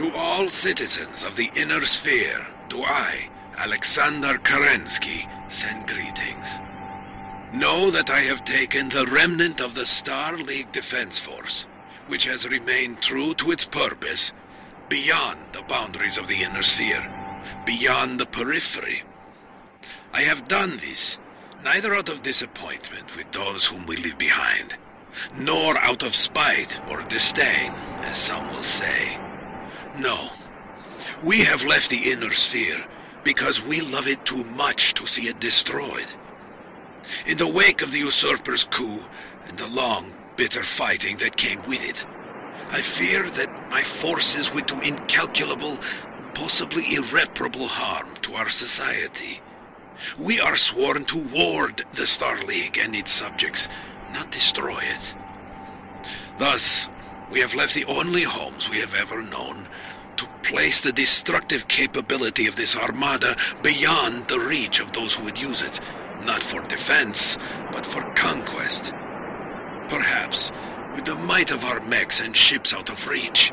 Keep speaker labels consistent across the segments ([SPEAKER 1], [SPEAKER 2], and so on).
[SPEAKER 1] To all citizens of the Inner Sphere, do I, Alexander Kerensky, send greetings. Know that I have taken the remnant of the Star League Defense Force, which has remained true to its purpose, beyond the boundaries of the Inner Sphere, beyond the periphery. I have done this neither out of disappointment with those whom we leave behind, nor out of spite or disdain, as some will say. No, we have left the Inner Sphere because we love it too much to see it destroyed. In the wake of the usurper's coup and the long, bitter fighting that came with it, I fear that my forces would do incalculable, possibly irreparable harm to our society. We are sworn to ward the Star League and its subjects, not destroy it. Thus, we have left the only homes we have ever known to place the destructive capability of this armada beyond the reach of those who would use it, not for defense, but for conquest. Perhaps, with the might of our mechs and ships out of reach,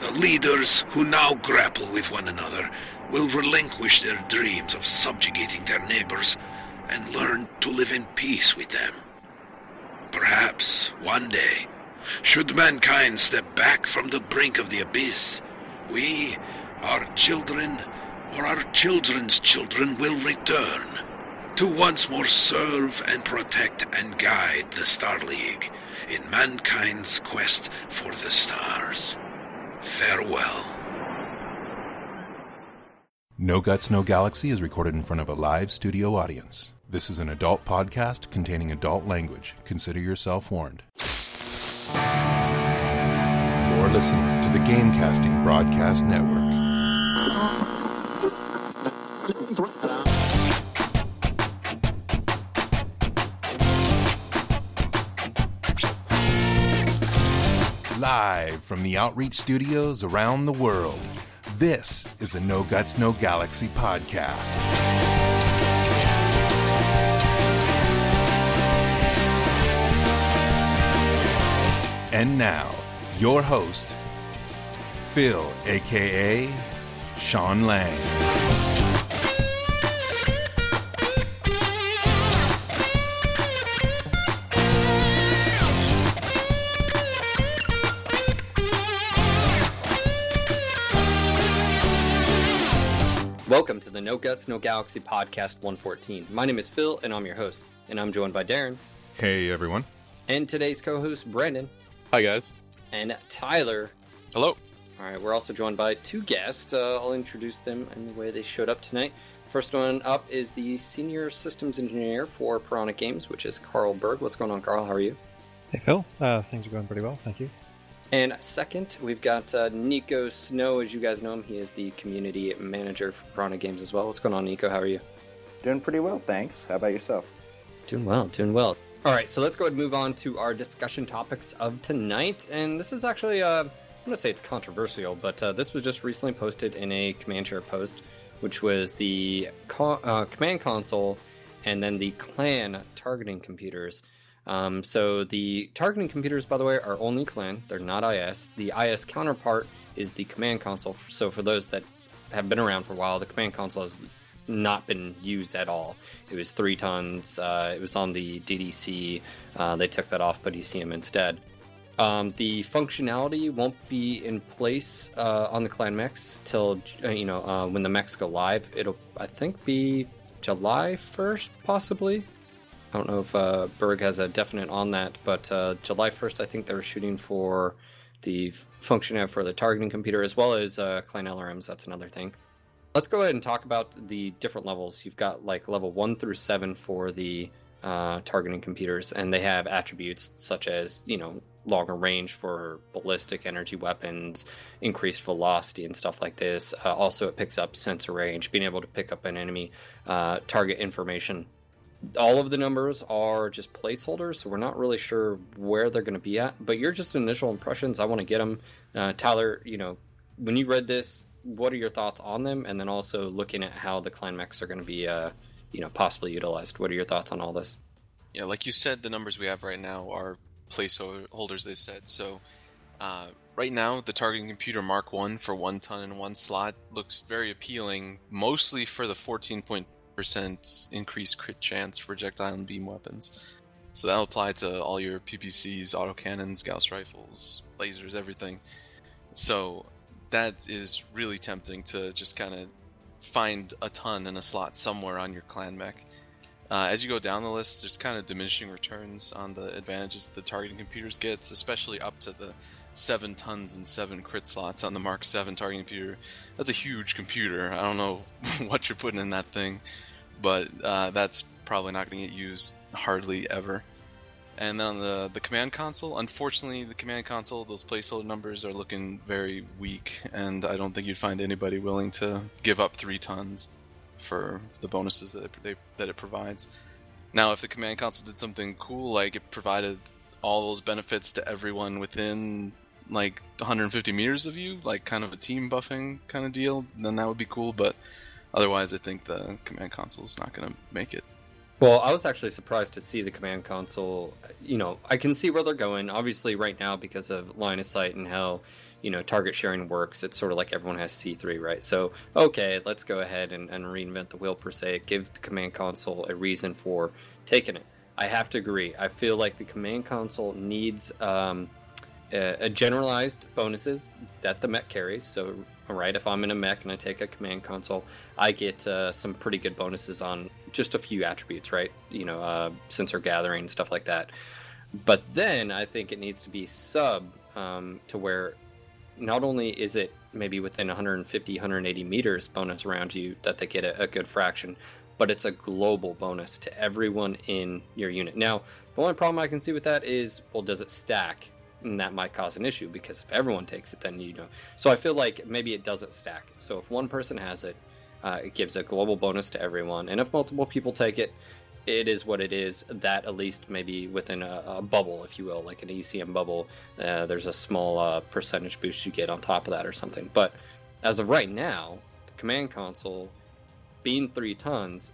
[SPEAKER 1] the leaders who now grapple with one another will relinquish their dreams of subjugating their neighbors and learn to live in peace with them. Perhaps, one day, should mankind step back from the brink of the abyss, we, our children, or our children's children will return to once more serve and protect and guide the Star League in mankind's quest for the stars. Farewell.
[SPEAKER 2] No Guts, No Galaxy is recorded in front of a live studio audience. This is an adult podcast containing adult language. Consider yourself warned. You're listening the Gamecasting Broadcast Network. Live from the Outreach Studios around the world, this is a No Guts, No Galaxy podcast. And now, your host, Phil, aka Sean Lang.
[SPEAKER 3] Welcome to the No Guts, No Galaxy podcast 114. My name is Phil, and I'm your host. And I'm joined by Darren,
[SPEAKER 2] Hey, everyone.
[SPEAKER 3] and today's co host, Brandon,
[SPEAKER 4] Hi, guys.
[SPEAKER 3] and Tyler.
[SPEAKER 4] Hello.
[SPEAKER 3] All right, we're also joined by two guests. Uh, I'll introduce them in the way they showed up tonight. First one up is the senior systems engineer for Piranha Games, which is Karl Berg. What's going on, Karl? How are you?
[SPEAKER 5] Hey Phil, uh, things are going pretty well, thank you.
[SPEAKER 3] And second, we've got uh, Niko Snow. As you guys know him, he is the community manager for Piranha Games as well. What's going on, Niko? How are you?
[SPEAKER 6] Doing pretty well, thanks. How about yourself?
[SPEAKER 3] Doing well, doing well. All right, so let's go ahead and move on to our discussion topics of tonight. And this is actually, uh, I'm going to say it's controversial, but uh, this was just recently posted in a Command Chair post, which was the co- uh, command console and then the clan targeting computers. Um, so the targeting computers, by the way, are only clan; they're not IS. The IS counterpart is the command console. So for those that have been around for a while, the command console has not been used at all. It was three tons. Uh, it was on the DDC. Uh, they took that off, put ECM instead. Um, the functionality won't be in place uh, on the clan mechs till uh, you know uh, when the mechs go live. It'll I think be July first, possibly. I don't know if uh, Berg has a definite on that, but uh, July 1st, I think they're shooting for the functionality for the targeting computer as well as Clan LRMs. That's another thing. Let's go ahead and talk about the different levels. You've got like level 1 through 7 for the targeting computers, and they have attributes such as, you know, longer range for ballistic energy weapons, increased velocity, and stuff like this. Uh, also, it picks up sensor range, being able to pick up an enemy uh, target information all of the numbers are just placeholders, so we're not really sure where they're going to be at. But your just initial impressions, I want to get them. Uh, Tyler, you know, when you read this, what are your thoughts on them? And then also looking at how the clan mechs are going to be, uh, you know, possibly utilized. What are your thoughts on all this?
[SPEAKER 4] Yeah, like you said, the numbers we have right now are placeholders. They've said so. Uh, right now, the targeting computer Mark 1 for one ton and one slot looks very appealing, mostly for the 14% increased crit chance for projectile and beam weapons. So that'll apply to all your PPCs, autocannons, Gauss rifles, lasers, everything. So that is really tempting to just kind of find a ton and a slot somewhere on your clan mech. Uh, as you go down the list, there's kind of diminishing returns on the advantages the targeting computers gets, especially up to the seven tons and seven crit slots on the Mark 7 targeting computer. That's a huge computer. I don't know what you're putting in that thing, but uh, that's probably not going to get used hardly ever. And then on the, the command console, unfortunately, the command console, those placeholder numbers are looking very weak, and I don't think you'd find anybody willing to give up three tons for the bonuses that it, they, that it provides. Now, if the command console did something cool, like it provided all those benefits to everyone within like 150 meters of you, like kind of a team buffing kind of deal, then that would be cool. But otherwise, I think the command console is not going to make it.
[SPEAKER 3] Well, I was actually surprised to see the command console. You know, I can see where they're going. Obviously, right now, because of line of sight and how you know target sharing works it's sort of like everyone has c3 right? So okay let's go ahead and, and reinvent the wheel per se give the command console a reason for taking it. I have to agree. I feel like the command console needs um, a, a generalized bonuses that the mech carries. So right if i'm in a mech and i take a command console i get uh, some pretty good bonuses on just a few attributes right? You know uh, sensor gathering stuff like that. But then i think it needs to be sub um, to where not only is it maybe within 150 180 meters bonus around you that they get a, a, good fraction but it's a global bonus to everyone in your unit. Now the only problem i can see with that is well does it stack? And that might cause an issue because if everyone takes it then you know. So i feel like maybe it doesn't stack. So if one person has it uh, it gives a global bonus to everyone. And if multiple people take it it is what it is. That at least maybe within a, a bubble, if you will, like an ECM bubble, uh, there's a small uh, percentage boost you get on top of that or something. But as of right now, the command console being three tons,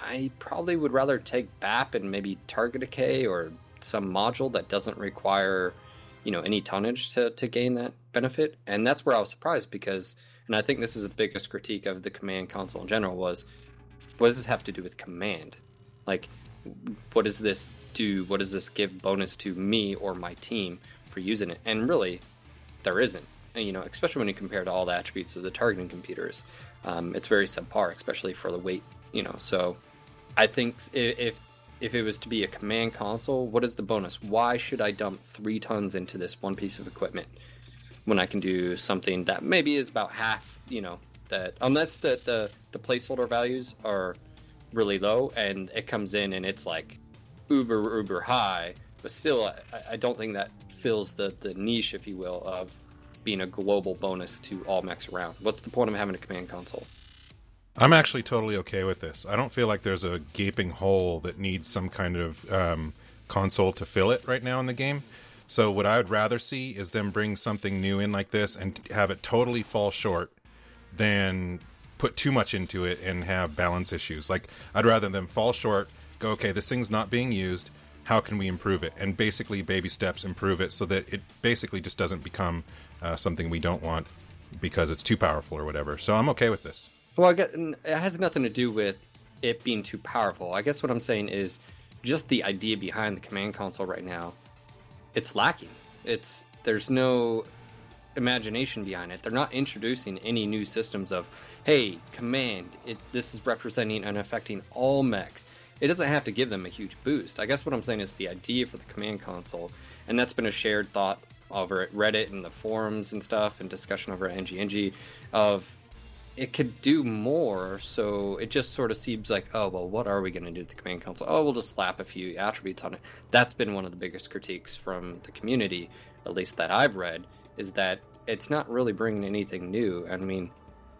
[SPEAKER 3] I probably would rather take BAP and maybe target decay or some module that doesn't require, you know, any tonnage to, to gain that benefit. And that's where I was surprised because, and I think this is the biggest critique of the command console in general was, what does this have to do with command? Like, what does this do? What does this give bonus to me or my team for using it? And really, there isn't. You know, especially when you compare to all the attributes of the targeting computers, um, it's very subpar, especially for the weight. You know, so I think if if it was to be a command console, what is the bonus? Why should I dump three tons into this one piece of equipment when I can do something that maybe is about half? You know, that unless the the, the placeholder values are really low, and it comes in and it's like uber uber high. But still, I, I don't think that fills the the niche, if you will, of being a global bonus to all mechs around. What's the point of having a command console?
[SPEAKER 2] I'm actually totally okay with this. I don't feel like there's a gaping hole that needs some kind of um, console to fill it right now in the game. So what I would rather see is them bring something new in like this and have it totally fall short than put too much into it and have balance issues. Like I'd rather them fall short, go okay, this thing's not being used. How can we improve it? And basically, baby steps improve it so that it basically just doesn't become uh, something we don't want because it's too powerful or whatever. So I'm okay with this.
[SPEAKER 3] Well, I get, it has nothing to do with it being too powerful. I guess what I'm saying is just the idea behind the command console right now. It's lacking. It's there's no imagination behind it. They're not introducing any new systems of, hey, command, it, this is representing and affecting all mechs. It doesn't have to give them a huge boost. I guess what I'm saying is the idea for the command console, and that's been a shared thought over at Reddit and the forums and stuff, and discussion over at NGNG, of it could do more. So it just sort of seems like, oh well, what are we going to do with the command console? Oh, we'll just slap a few attributes on it. That's been one of the biggest critiques from the community, at least that I've read, is that it's not really bringing anything new. I mean,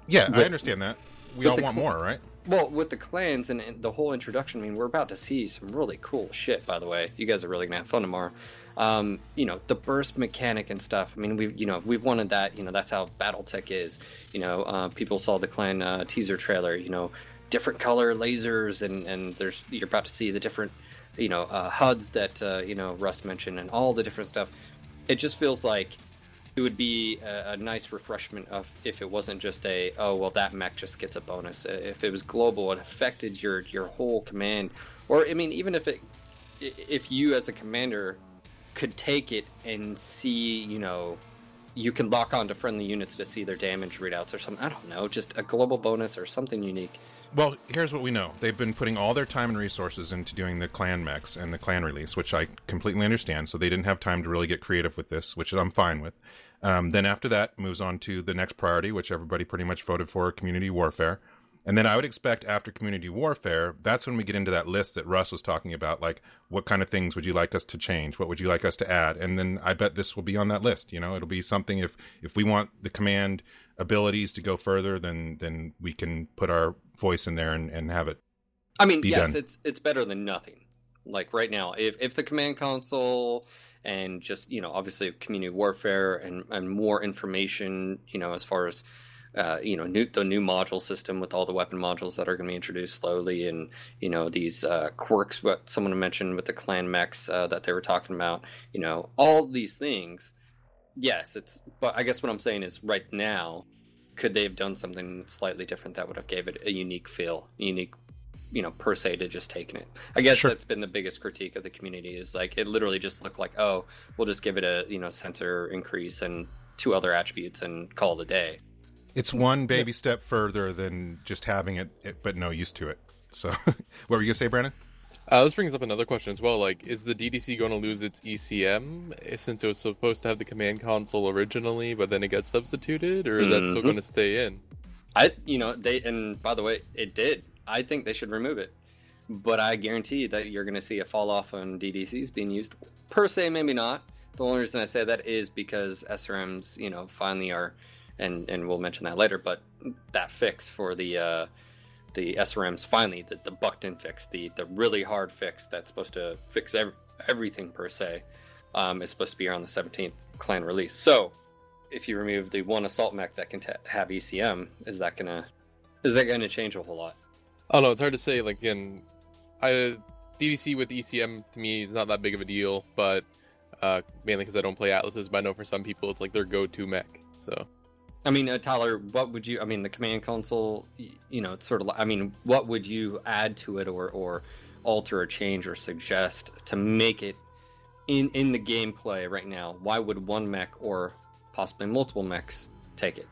[SPEAKER 2] yeah, with, I understand that. We all want cl- more, right?
[SPEAKER 3] Well, with the clans and, and, the whole introduction, I mean, we're about to see some really cool shit. By the way, you guys are really gonna have fun tomorrow. Um, you know, the burst mechanic and stuff. I mean, we've you know we've wanted that. You know, that's how BattleTech is. You know, uh, people saw the clan uh, teaser trailer. You know, different color lasers, and and there's you're about to see the different you know uh, HUDs that uh, you know Russ mentioned, and all the different stuff. It just feels like it would be a, a, nice refreshment of if it wasn't just a oh well that mech just gets a bonus. Uh, if it was global, it affected your your whole command. Or I mean, even if it if you as a commander could take it and see, you know, you can lock onto friendly units to see their damage readouts or something. I don't know, just a global bonus or something unique.
[SPEAKER 2] Well, here's what we know. They've been putting all their time and resources into doing the clan mechs and the clan release, which I completely understand. So they didn't have time to really get creative with this, which I'm fine with. Um, then after that, moves on to the next priority, which everybody pretty much voted for community warfare. And then I would expect after community warfare, that's when we get into that list that Russ was talking about. Like, what kind of things would you like us to change? What would you like us to add? And then I bet this will be on that list. You know, it'll be something if if we want the command abilities to go further, then then we can put our voice in there and, and have it.
[SPEAKER 3] I mean, yes, done. it's it's better than nothing. Like right now, if if the command console and just you know obviously community warfare and and more information, you know, as far as uh, you know, new, the new module system with all the weapon modules that are going to be introduced slowly, and you know these uh, quirks. What someone mentioned with the clan mechs uh, that they were talking about. You know, all these things. Yes, it's. But I guess what I'm saying is, right now, could they have done something slightly different that would have gave it a unique feel, unique you know per se to just taking it i guess sure. that's been the biggest critique of the community is like it literally just looked like oh we'll just give it a you know sensor increase and two other attributes and call it a day
[SPEAKER 2] it's one baby step further than just having it, it but no use to it. So, what were you gonna say, Brandon?
[SPEAKER 7] Uh, this brings up another question as well. Like, is the DDC going to lose its ECM since it was supposed to have the command console originally, but then it got substituted, or is mm-hmm. that still mm-hmm. going to stay in?
[SPEAKER 3] I, you know, they and by the way, it did. I think they should remove it, but I guarantee that you're going to see a fall off on DDCs being used. Per se, maybe not. The only reason I say that is because SRMs, you know, finally are and and we'll mention that later. But that fix for the uh, the SRMs finally the, the Buckton fix, the the really hard fix that's supposed to fix ev- everything per se, um, is supposed to be around the 17th clan release. So if you remove the one assault mech that can t- have ECM, is that gonna is that gonna change a whole lot?
[SPEAKER 7] Oh no, it's hard to say. Like again, I DDC with ECM to me is not that big of a deal, but uh, mainly because I don't play Atlases. But I know for some people it's like their go-to mech. So
[SPEAKER 3] I mean, uh, Tyler, what would you? I mean, the command console. You know, it's sort of. I mean, what would you add to it, or or alter or change or suggest to make it in in the gameplay right now? Why would one mech or possibly multiple mechs take it?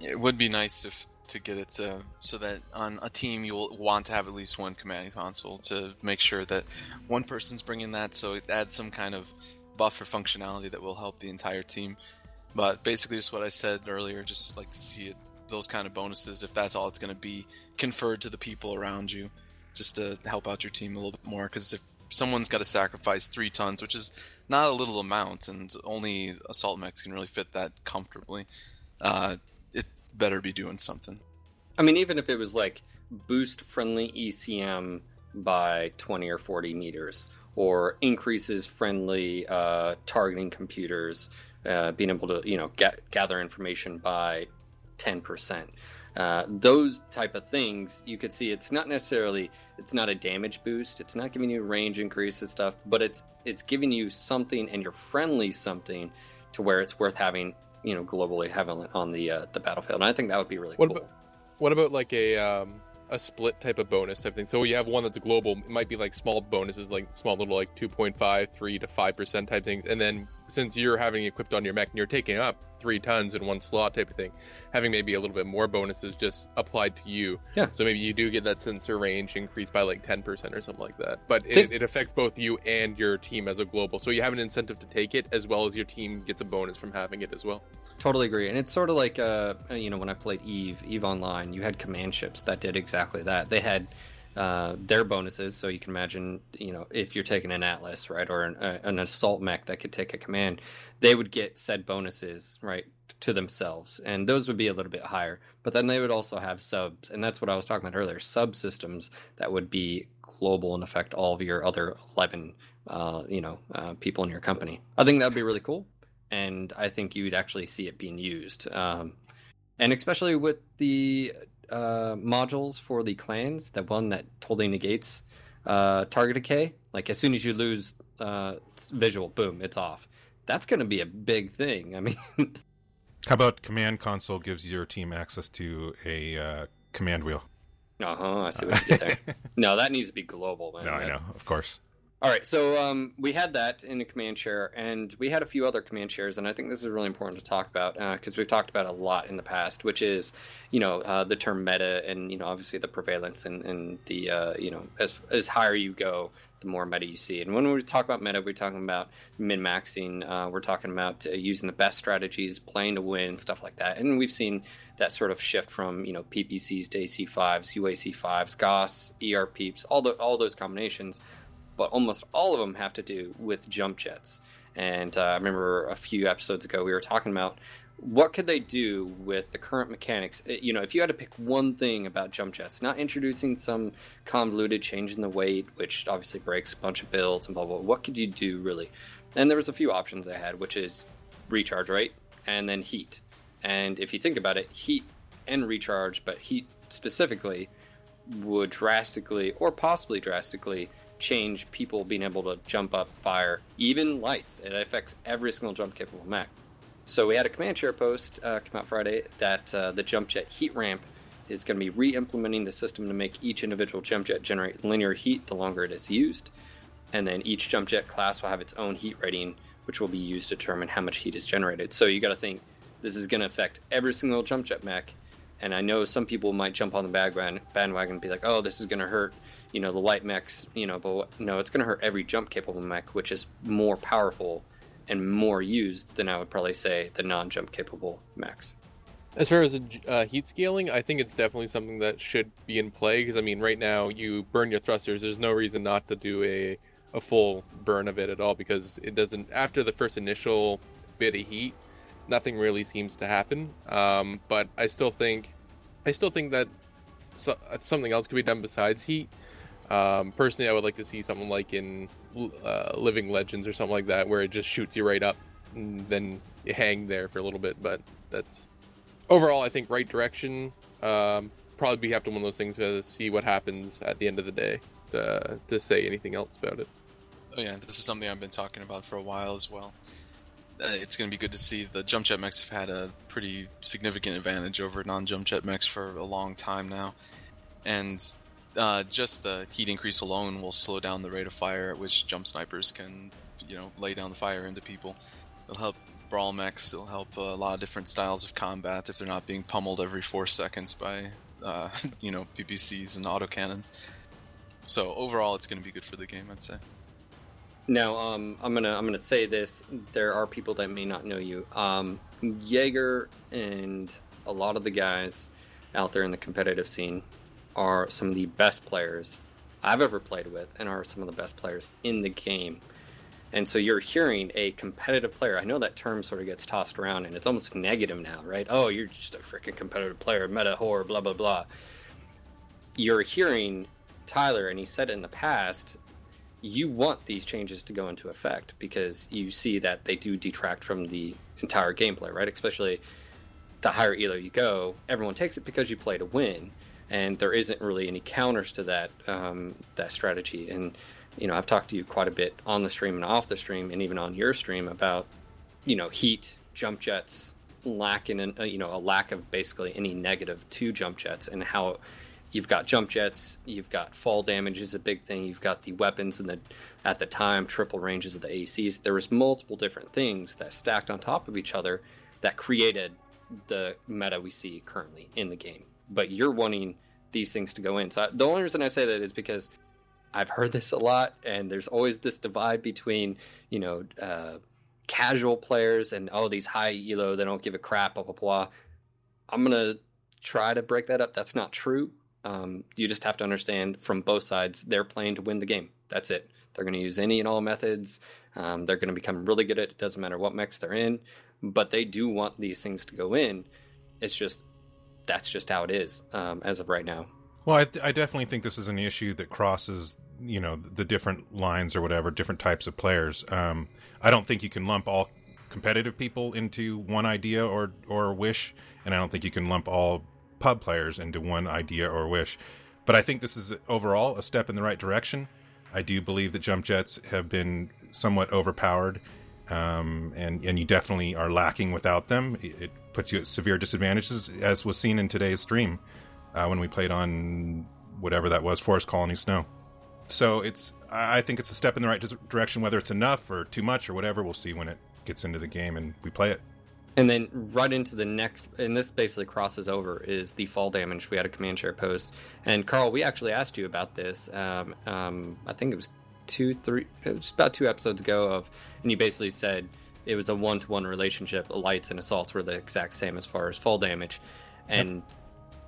[SPEAKER 4] It would be nice if to get it to so that on a team you'll want to have at least one command console to make sure that one person's bringing that, so it adds some kind of buffer functionality that will help the entire team. But basically, just what I said earlier, just like to see it, those kind of bonuses, if that's all it's going to be, conferred to the people around you, just to help out your team a little bit more. Because if someone's got to sacrifice three tons, which is not a little amount, and only assault mechs can really fit that comfortably, uh, it better be doing something.
[SPEAKER 3] I mean, even if it was like boost friendly ECM by 20 or 40 meters, or increases friendly uh, targeting computers uh, being able to you know get, gather information by 10%. Uh, those type of things you could see it's not necessarily it's not a damage boost it's not giving you range increase and stuff but it's it's giving you something and you're friendly something to where it's worth having you know globally having on the uh, the battlefield and i think that would be really
[SPEAKER 7] what
[SPEAKER 3] cool
[SPEAKER 7] about, what about like a um a split type of bonus type thing. So you have one that's global. It might be like small bonuses, like small little like 2.5, 3 to 5% type things. And then since you're having equipped on your mech and you're taking up three tons in one slot type of thing, having maybe a little bit more bonuses just applied to you.
[SPEAKER 3] Yeah.
[SPEAKER 7] So maybe you do get that sensor range increased by like 10% or something like that. But it, it affects both you and your team as a global. So you have an incentive to take it as well as your team gets a bonus from having it as well.
[SPEAKER 3] Totally agree. And it's sort of like, uh, you know, when I played Eve, Eve Online, you had command ships that did exactly that. They had uh, their bonuses. So you can imagine, you know, if you're taking an Atlas, right, or an, uh, an assault mech that could take a command, they would get said bonuses, right, to themselves, and those would be a little bit higher. But then they would also have subs, and that's what I was talking about earlier: subsystems that would be global and affect all of your other eleven, uh, you know, uh, people in your company. I think that would be really cool, and I think you'd actually see it being used. Um, and especially with the uh, modules for the clans, the one that totally negates uh, target decay. Like as soon as you lose uh, visual, boom, it's off. that's going to be a big thing. I mean,
[SPEAKER 2] How about command console gives your team access to a uh, command wheel?
[SPEAKER 3] uh huh. I see what you did there. no, that needs to be global, man.
[SPEAKER 2] No, I know, of course.
[SPEAKER 3] All right, so um, we had that in a Command Chair, and we had a few other Command Chairs, and I think this is really important to talk about because we've talked about a lot in the past, which is, you know, uh, the term meta, and you know, obviously the prevalence, and, and the uh, you know, as as higher you go, the more meta you see. And when we talk about meta, we're talking about min maxing, uh, we're talking about uh, using the best strategies, playing to win, stuff like that. And we've seen that sort of shift from you know PPCs to AC5s, UAC5s, Gauss, ER peeps, all the all those combinations but almost all of them have to do with jump jets. And uh, I remember a few episodes ago we were talking about what could they do with the current mechanics. Uh, You know, if you had to pick one thing about jump jets, not introducing some convoluted change in the weight, which obviously breaks a bunch of builds and blah blah. blah what could you do really? And there was a few options I had, which is recharge rate and then heat. And if you think about it, heat and recharge, but heat specifically, would drastically or possibly drastically change people being able to jump up, fire, even lights. It affects every single jump capable mech. So we had a Command Chair post uh, come out Friday that uh, the jump jet heat ramp is going to be re-implementing the system to make each individual jump jet generate linear heat the longer it is used, and then each jump jet class will have its own heat rating, which will be used to determine how much heat is generated. So you got to think this is going to affect every single jump jet mech, and I know some people might jump on the bandwagon, bandwagon and be like, "Oh, this is going to hurt." You know the light mechs, you know, but no, it's going to hurt every jump capable mech, which is more powerful and more used than I would probably say the non-jump capable mechs.
[SPEAKER 7] As far as uh, heat scaling, I think it's definitely something that should be in play because I mean, right now you burn your thrusters. There's no reason not to do a a full burn of it at all because it doesn't. After the first initial bit of heat, nothing really seems to happen. Um, but I still think, I still think that so, something else could be done besides heat. Um, personally, I would like to see something like in uh, Living Legends or something like that, where it just shoots you right up and then you hang there for a little bit. But that's overall, I think right direction. Um, probably be have to one of those things to see what happens at the end of the day to, to say anything else about it.
[SPEAKER 4] Oh yeah, this is something I've been talking about for a while as well. Uh, it's going to be good to see the jump jet mechs have had a pretty significant advantage over non-jump jet mechs for a long time now, and uh, just the heat increase alone will slow down the rate of fire at which jump snipers can, you know, lay down the fire into people. It'll help brawl mechs. It'll help a lot of different styles of combat if they're not being pummeled every four seconds by, uh, you know, PPCs and autocannons. So overall, it's going to be good for the game, I'd say.
[SPEAKER 3] Now, um, I'm gonna I'm gonna say this. There are people that may not know you. Um, Jaeger and a lot of the guys out there in the competitive scene are some of the best players I've ever played with, and are some of the best players in the game. And so you're hearing a competitive player. I know that term sort of gets tossed around, and it's almost negative now, right? Oh, you're just a freaking competitive player, meta whore, blah blah blah. You're hearing Tyler, and he said in the past you want these changes to go into effect because you see that they do detract from the entire gameplay, right? Especially the higher elo you go, everyone takes it because you play to win, and there isn't really any counters to that um, that strategy. And you know, I've talked to you quite a bit on the stream and off the stream, and even on your stream about you know heat, jump jets, lacking in, uh, you know a lack of basically any negative to jump jets, and how you've got jump jets, you've got fall damage is a big thing, you've got the weapons and the at the time triple ranges of the ACs. There was multiple different things that stacked on top of each other that created the meta we see currently in the game. But you're wanting these things to go in. So I, the only reason I say that is because I've heard this a lot, and there's always this divide between you know uh, casual players and oh these high elo they don't give a crap blah blah blah. I'm gonna try to break that up. That's not true. Um, you just have to understand from both sides they're playing to win the game. That's it. They're going to use any and all methods. Um, they're going to become really good at it. It doesn't matter what mechs they're in, but they do want these things to go in. It's just that's just how it is um, as of right now.
[SPEAKER 2] Well, I, th- I definitely think this is an issue that crosses, you know, the different lines or whatever, different types of players. Um, I don't think you can lump all competitive people into one idea or or wish, and I don't think you can lump all pub players into one idea or wish. But I think this is overall a step in the right direction. I do believe that jump jets have been somewhat overpowered um, and and you definitely are lacking without them. It, it puts you at severe disadvantages, as was seen in today's stream uh, when we played on whatever that was, Forest Colony Snow. So it's I think it's a step in the right direction. Whether it's enough or too much or whatever, we'll see when it gets into the game and we play it.
[SPEAKER 3] And then right into the next, and this basically crosses over, is the fall damage. We had a Command Chair post, and Karl, we actually asked you about this. Um, um, I think it was two, three, it was about two episodes ago of, and you basically said it was a one-to-one relationship. Lights and assaults were the exact same as far as fall damage, and yep.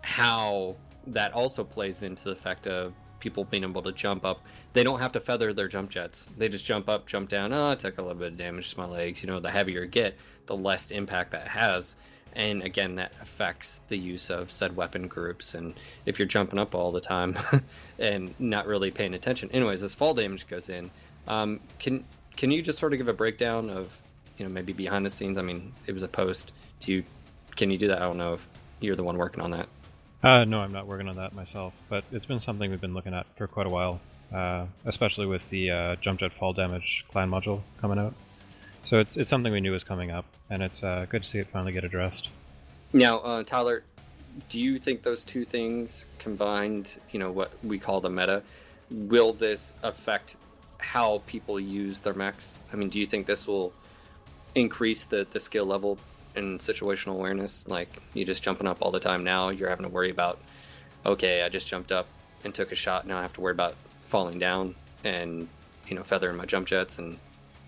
[SPEAKER 3] how that also plays into the fact of people being able to jump up. They don't have to feather their jump jets. They just jump up, jump down. Oh, I took a little bit of damage to my legs. You know, the heavier you get, the less impact that has. And again, that affects the use of said weapon groups. And if you're jumping up all the time and not really paying attention, anyways, this fall damage goes in. Um, can can you just sort of give a breakdown of you know maybe behind the scenes? I mean, it was a post. Do you can you do that? I don't know if you're the one working on that.
[SPEAKER 5] Uh, no, I'm not working on that myself, but it's been something we've been looking at for quite a while, uh, especially with the uh, jump jet fall damage clan module coming out. So it's it's something we knew was coming up, and it's uh, good to see it finally get addressed.
[SPEAKER 3] Now, uh, Tyler, do you think those two things combined, you know, what we call the meta, will this affect how people use their mechs? I mean, do you think this will increase the, the skill level and situational awareness. Like you're just jumping up all the time now, you're having to worry about, okay, I just jumped up and took a shot. Now I have to worry about falling down and you know feathering my jump jets. And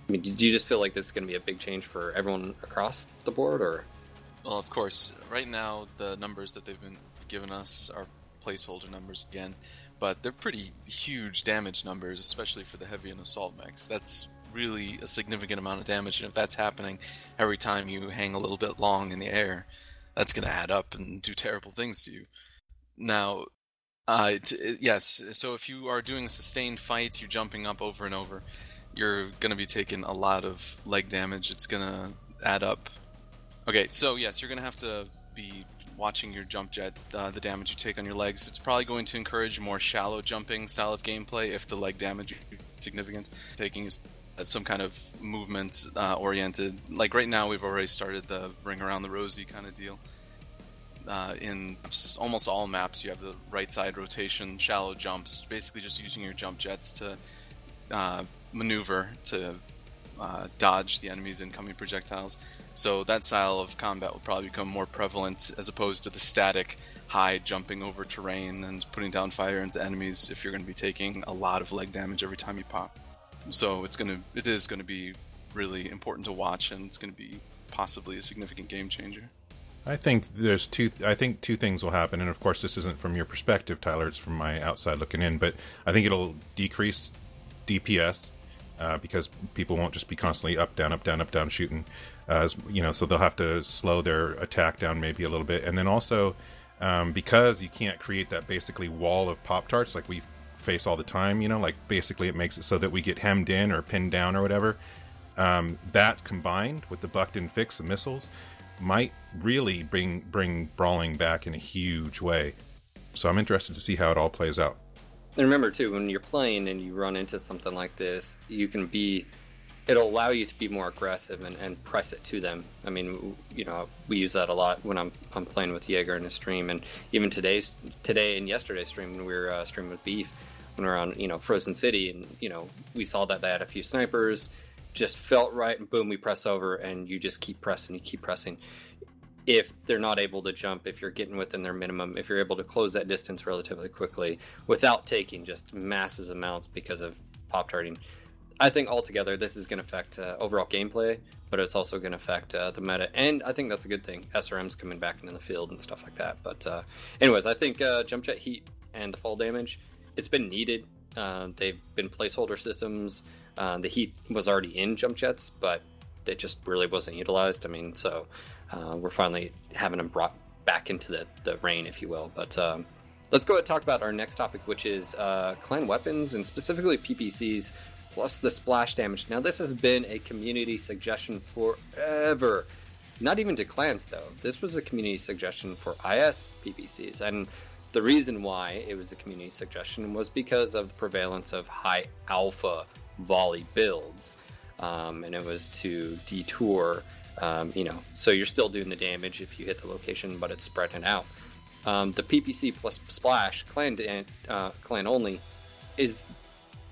[SPEAKER 3] I mean, do you just feel like this is going to be a big change for everyone across the board, or?
[SPEAKER 4] Well, of course. Right now, the numbers that they've been giving us are placeholder numbers again, but they're pretty huge damage numbers, especially for the heavy and assault mechs. That's really a significant amount of damage. And if that's happening every time you hang a little bit long in the air, that's going to add up and do terrible things to you. Now, uh, t- yes, so if you are doing sustained fights, you're jumping up over and over, you're going to be taking a lot of leg damage. It's going to add up. Okay, so yes, you're going to have to be watching your jump jets, uh, the damage you take on your legs. It's probably going to encourage more shallow jumping style of gameplay if the leg damage is significant. Taking some kind of movement uh, oriented. Like right now, we've already started the ring around the rosy kind of deal. Uh, in almost all maps, you have the right side rotation, shallow jumps, basically just using your jump jets to uh, maneuver to uh, dodge the enemy's incoming projectiles. So that style of combat will probably become more prevalent as opposed to the static high jumping over terrain and putting down fire into enemies if you're going to be taking a lot of leg damage every time you pop so it's gonna it is gonna be really important to watch, and it's gonna be possibly a significant game changer.
[SPEAKER 2] I think there's two. I think two things will happen, and of course, this isn't from your perspective, Tyler. It's from my outside looking in. But I think it'll decrease DPS uh, because people won't just be constantly up, down, up, down, up, down shooting. Uh, you know, so they'll have to slow their attack down maybe a little bit, and then also um, because you can't create that basically wall of pop tarts like we face all the time. You know, like basically it makes it so that we get hemmed in or pinned down or whatever. Um, that combined with the Bucked-in fix of missiles might really bring bring brawling back in a huge way. So I'm interested to see how it all plays out.
[SPEAKER 3] And remember too, when you're playing and you run into something like this, you can be it'll allow you to be more aggressive and, and press it to them. I mean, you know, we use that a lot when I'm I'm playing with Jaeger in a stream, and even today's today and yesterday's stream when we were uh, streaming with Beef, when we on you know Frozen City, and you know we saw that they had a few snipers, just felt right, and boom, we press over, and you just keep pressing, you keep pressing. If they're not able to jump, if you're getting within their minimum, if you're able to close that distance relatively quickly without taking just massive amounts because of pop tarting, I think altogether this is going to affect uh, overall gameplay, but it's also going to affect uh, the meta, and I think that's a good thing. SRM's coming back into the field and stuff like that. But uh, anyways, I think uh, jump jet heat and the fall damage it's been needed. Uh, they've been placeholder systems. Uh, the heat was already in jump jets, but it just really wasn't utilized. I mean, so uh, we're finally having them brought back into the, the rain, if you will. But um, let's go ahead and talk about our next topic, which is uh, clan weapons and specifically PPCs plus the splash damage. Now, this has been a community suggestion forever. Not even to clans, though. This was a community suggestion for IS PPCs. And the reason why it was a community suggestion was because of prevalence of high alpha volley builds. um, and it was to detour. Um, you know, so you're still doing the damage if you hit the location, but it's spreading out. Um, the PPC plus splash clan uh, clan only is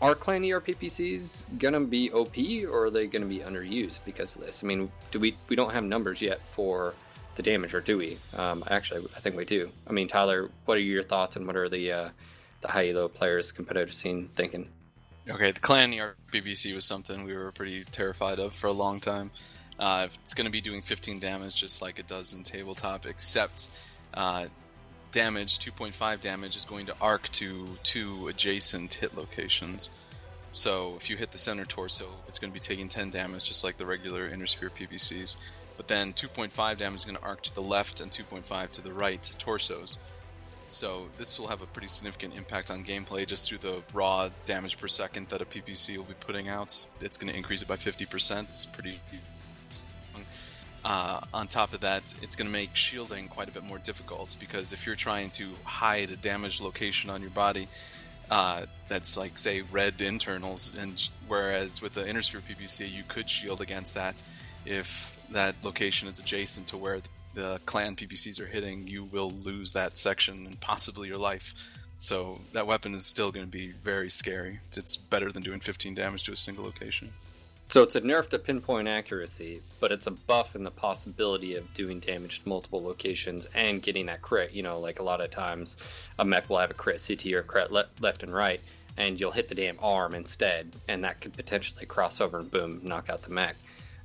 [SPEAKER 3] are clan ER PPCs gonna be OP or are they gonna be underused because of this? I mean, do we we don't have numbers yet for the damage, or do we? Um, actually, I think we do. I mean, Tyler, what are your thoughts and what are the uh, the high elo players competitive scene thinking?
[SPEAKER 4] Okay, the clan ER PPC was something we were pretty terrified of for a long time. Uh, it's going to be doing 15 damage just like it does in tabletop, except uh, damage, 2.5 damage, is going to arc to two adjacent hit locations. So if you hit the center torso, it's going to be taking 10 damage, just like the regular Inner Sphere PPCs. But then 2.5 damage is going to arc to the left and 2.5 to the right torsos. So this will have a pretty significant impact on gameplay just through the raw damage per second that a PPC will be putting out. It's going to increase it by 50%. It's pretty uh, on top of that, it's going to make shielding quite a bit more difficult because if you're trying to hide a damaged location on your body, uh, that's like say red internals, and whereas with the Inner Sphere PPC, you could shield against that if that location is adjacent to where the clan PPCs are hitting, you will lose that section and possibly your life. So that weapon is still going to be very scary. It's better than doing 15 damage to a single location.
[SPEAKER 3] So it's a nerf to pinpoint accuracy, but it's a buff in the possibility of doing damage to multiple locations and getting that crit. You know, like a lot of times a mech will have a crit CT or crit le- left and right, and you'll hit the damn arm instead, and that could potentially cross over and boom, knock out the mech.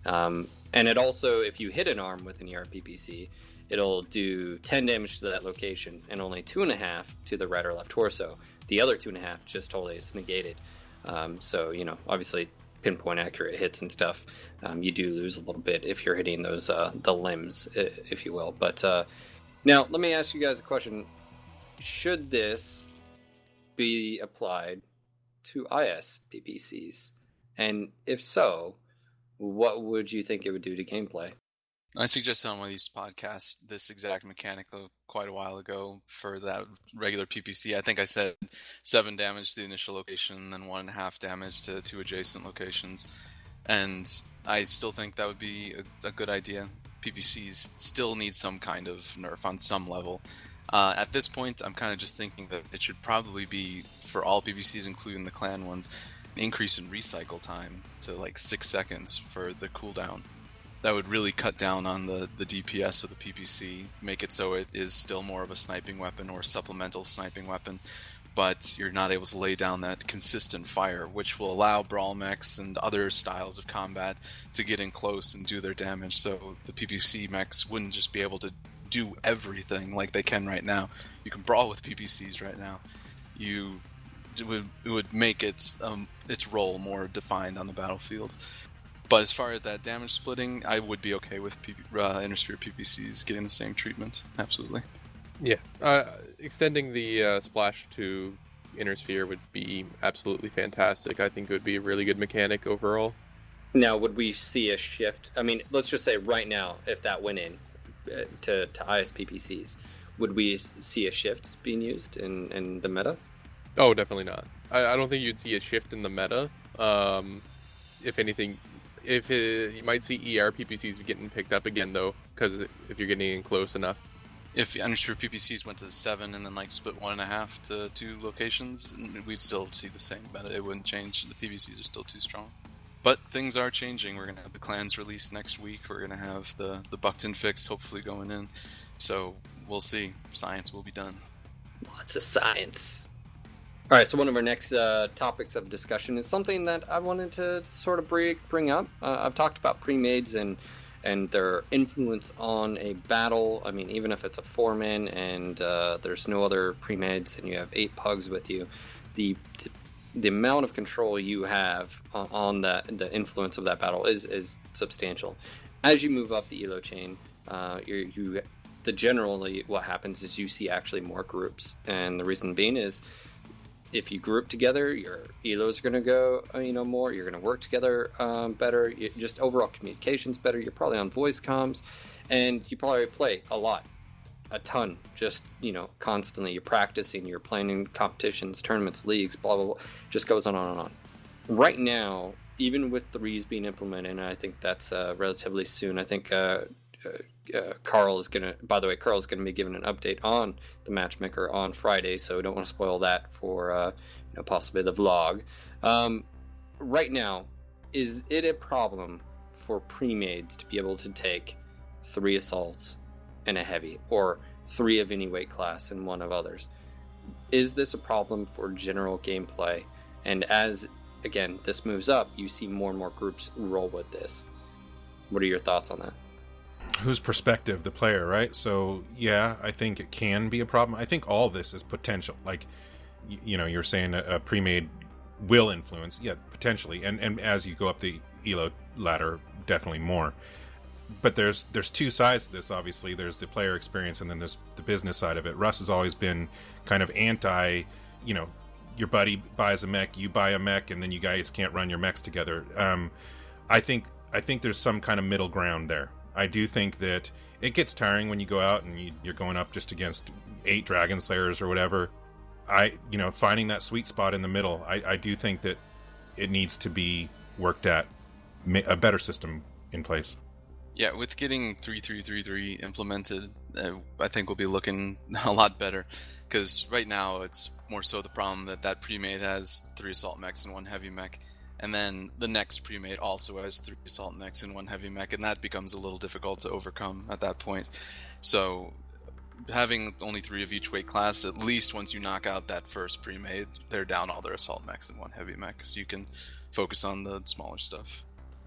[SPEAKER 3] Um, and it also, if you hit an arm with an ERPPC, it'll do 10 damage to that location and only 2.5 to the right or left torso. The other 2.5 just totally is negated. Um, so, you know, obviously pinpoint accurate hits and stuff, um, you do lose a little bit if you're hitting those uh, the limbs, if you will. But uh, now, let me ask you guys a question: Should this be applied to IS PPCs? And if so, what would you think it would do to gameplay?
[SPEAKER 4] I suggested on one of these podcasts this exact mechanic quite a while ago for that regular PPC. I think I said seven damage to the initial location, and then one and a half damage to two adjacent locations. And I still think that would be a, a good idea. PPCs still need some kind of nerf on some level. Uh, at this point, I'm kind of just thinking that it should probably be for all PPCs, including the clan ones, increase in recycle time to like six seconds for the cooldown that would really cut down on the, the DPS of the PPC, make it so it is still more of a sniping weapon or supplemental sniping weapon, but you're not able to lay down that consistent fire, which will allow brawl mechs and other styles of combat to get in close and do their damage. So the PPC mechs wouldn't just be able to do everything like they can right now. You can brawl with PPCs right now. You would, it would make its um, its role more defined on the battlefield. But as far as that damage splitting, I would be okay with P- uh, Inner Sphere PPCs getting the same treatment. Absolutely.
[SPEAKER 7] Yeah, uh, extending the uh, splash to Inner Sphere would be absolutely fantastic. I think it would be a really good mechanic overall.
[SPEAKER 3] Now, would we see a shift? I mean, let's just say right now, if that went in uh, to, to ISPPCs, would we see a shift being used in, in the meta?
[SPEAKER 7] Oh, definitely not. I, I don't think you'd see a shift in the meta. Um, if anything, if it, you might see ER PPCs getting picked up again though, because if you're getting in close enough.
[SPEAKER 4] If Inner Sphere PPCs went to seven and then like split one and a half to two locations, we'd still see the same but It wouldn't change. The PPCs are still too strong. But things are changing. We're gonna have the clans release next week. We're gonna have the the Buckton fix hopefully going in. So we'll see. Science will be done.
[SPEAKER 3] Lots of science. All right, so one of our next uh, topics of discussion is something that I wanted to sort of bring, bring up. Uh, I've talked about pre-mades and and their influence on a battle. I mean, even if it's a four man and uh, there's no other pre-mades and you have eight pugs with you, the, the the amount of control you have on that the influence of that battle is is substantial. As you move up the elo chain, uh, you the generally what happens is you see actually more groups, and the reason being is if you group together, your elos are going to go, uh, you know, more. You're going to work together um, better. You, just overall communications better. You're probably on voice comms, and you probably play a lot, a ton. Just you know, constantly. You're practicing. You're playing in competitions, tournaments, leagues, blah blah blah. Just goes on and on on. Right now, even with threes being implemented, and I think that's uh, relatively soon. I think uh, uh, Karl is gonna. By the way, Karl is gonna be giving an update on the matchmaker on Friday, so we don't want to spoil that for uh, you know, possibly the vlog. Um, right now, is it a problem for pre-mades to be able to take three assaults and a heavy, or three of any weight class and one of others? Is this a problem for general gameplay? And as again this moves up, you see more and more groups roll with this. What are your thoughts on that?
[SPEAKER 2] Whose perspective the player right? So yeah i think it can be a problem. I think all this is potential like you know you're saying a, a pre-made will influence yeah potentially and and as you go up the elo ladder definitely more. But there's there's two sides to this obviously. There's the player experience and then there's the business side of it. Russ has always been kind of anti you know your buddy buys a mech you buy a mech and then you guys can't run your mechs together. Um i think i think there's some kind of middle ground there I do think that it gets tiring when you go out and you, you're going up just against eight dragon slayers or whatever. I, you know, finding that sweet spot in the middle, I, I do think that it needs to be worked at, a better system in place.
[SPEAKER 4] Yeah, with getting 3333 implemented, uh, I think we'll be looking a lot better. Because right now, it's more so the problem that that pre-made has three assault mechs and one heavy mech. And then the next pre-made also has three assault mechs and one heavy mech, and that becomes a little difficult to overcome at that point. So having only three of each weight class, at least once you knock out that first pre-made, they're down all their assault mechs and one heavy mech, so you can focus on the smaller stuff.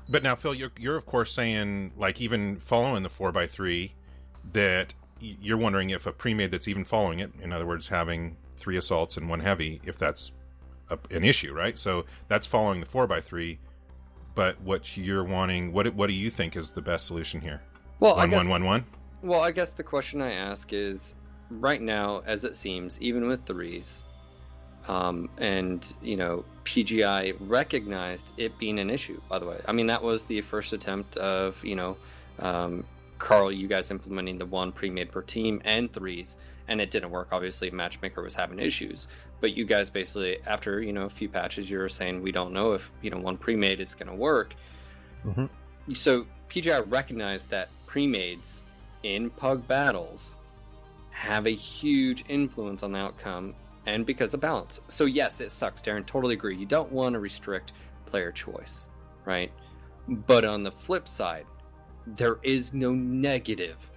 [SPEAKER 2] But now, Phil, you're, you're of course saying, like, even following the 4x3, that you're wondering if a pre-made that's even following it, in other words, having three assaults and one heavy, if that's a, an issue, right? So that's following the four by three. But what you're wanting, what what do you think is the best solution here?
[SPEAKER 3] Well, I guess,
[SPEAKER 2] one one one.
[SPEAKER 3] well, I guess the question I ask is, right now, as it seems, even with threes, um, and you know, PGI recognized it being an issue. By the way, I mean that was the first attempt of you know, um, Karl, you guys implementing the one pre-made per team and threes, and it didn't work. Obviously, Matchmaker was having issues, but you guys basically, after you know a few patches, you were saying we don't know if you know one pre-made is going to work.
[SPEAKER 5] Mhm.
[SPEAKER 3] So PGI recognized that pre-mades in pug battles have a huge influence on the outcome and because of balance. So yes, it sucks, Darren. Totally agree. You don't want to restrict player choice, right? But on the flip side, there is no negative,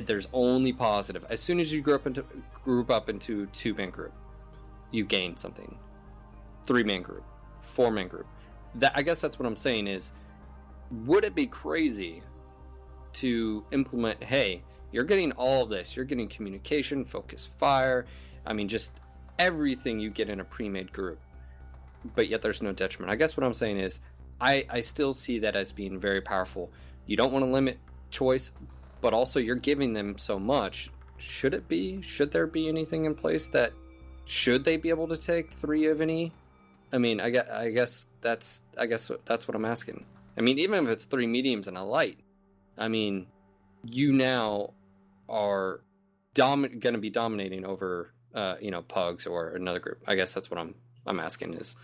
[SPEAKER 3] there's only positive. As soon as you group into group up into two man group, you gain something. Three man group, four man group. That I guess that's what I'm saying is, would it be crazy to implement? Hey, you're getting all of this. You're getting communication, focus, fire. I mean, just everything you get in a pre-made group, but yet there's no detriment. I guess what I'm saying is, I I still see that as being very powerful. You don't want to limit choice, but also you're giving them so much. Should it be? Should there be anything in place that should they be able to take three of any? I mean, I guess, I guess that's I guess that's what I'm asking. I mean, even if it's three mediums and a light, I mean, you now are going to be dominating over uh, you know pugs or another group. I guess that's what I'm I'm asking is,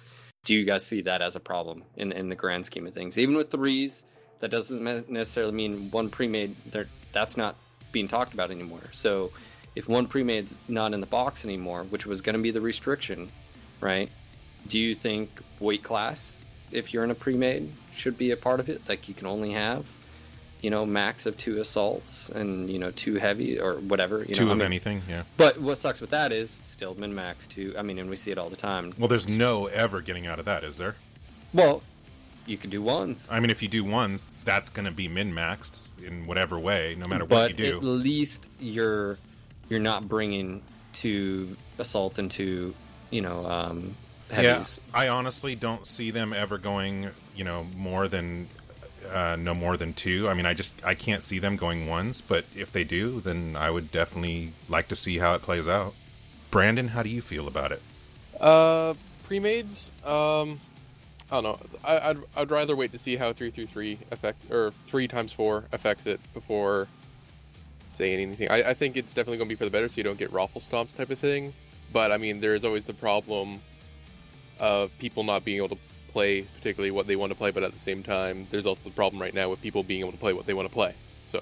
[SPEAKER 3] do you guys see that as a problem in in the grand scheme of things? Even with threes, that doesn't necessarily mean one pre-made. There, that's not being talked about anymore. So if one pre-made's not in the box anymore, which was going to be the restriction, right? Do you think weight class, if you're in a pre-made, should be a part of it? Like you can only have, you know, max of two assaults and you know two heavy or whatever. You
[SPEAKER 2] Two
[SPEAKER 3] know, I
[SPEAKER 2] of
[SPEAKER 3] mean-
[SPEAKER 2] anything, yeah.
[SPEAKER 3] But what sucks with that is still min max two. I mean, and we see it all the time.
[SPEAKER 2] Well, there's no ever getting out of that, is there?
[SPEAKER 3] Well, you could do ones,
[SPEAKER 2] I mean, if you do ones, that's going to be min maxed in whatever way, no matter
[SPEAKER 3] but
[SPEAKER 2] what you do.
[SPEAKER 3] at least you're you're not bringing two assaults and into you know um, heavies.
[SPEAKER 2] Yeah, I honestly don't see them ever going, you know, more than uh, no more than two. I mean, I just I can't see them going ones. But if they do, then I would definitely like to see how it plays out. Brandon, how do you feel about it?
[SPEAKER 7] Uh, pre-mades. Um, I don't know. I, I'd I'd rather wait to see how three through three affect or three times four affects it before saying anything. I, I think it's definitely gonna be for the better, so you don't get raffle stomps type of thing. But I mean, there is always the problem of people not being able to play particularly what they want to play, but at the same time, there's also the problem right now with people being able to play what they want to play. So,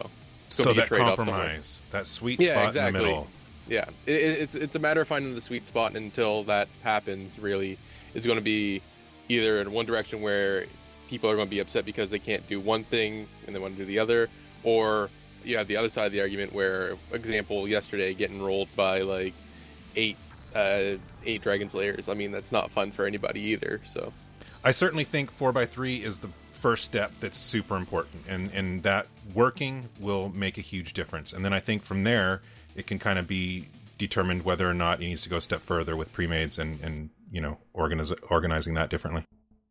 [SPEAKER 7] it's
[SPEAKER 2] So
[SPEAKER 7] gonna be a
[SPEAKER 2] that compromise, that sweet
[SPEAKER 7] Yeah,
[SPEAKER 2] spot
[SPEAKER 7] exactly.
[SPEAKER 2] in the middle.
[SPEAKER 7] yeah, it, it- it's it's a matter of finding the sweet spot. And until that happens, really, it's going to be either in one direction where people are going to be upset because they can't do one thing and they want to do the other, or you have the other side of the argument where, example, yesterday getting rolled by like eight uh, eight dragon slayers. I mean, that's not fun for anybody either. So.
[SPEAKER 2] I certainly think four by three is the first step that's super important, and and that working will make a huge difference. And then I think from there it can kind of be determined whether or not it needs to go a step further with pre-mades and and you know organizing that differently.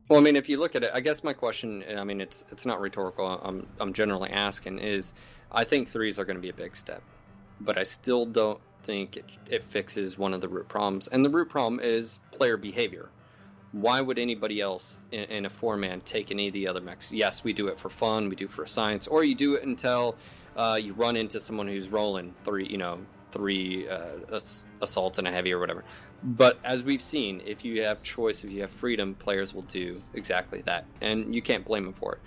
[SPEAKER 3] Well, I mean, if you look at it, I guess my question, I mean, it's it's not rhetorical. I'm I'm generally asking is, I think threes are going to be a big step, but I still don't think it, it fixes one of the root problems, and the root problem is player behavior. Why would anybody else in, in a four man take any of the other mechs? Yes, we do it for fun, we do it for science, or you do it until uh, you run into someone who's rolling three, you know, three uh, ass- assaults and a heavy or whatever. But as we've seen, if you have choice, if you have freedom, players will do exactly that, and you can't blame them for it.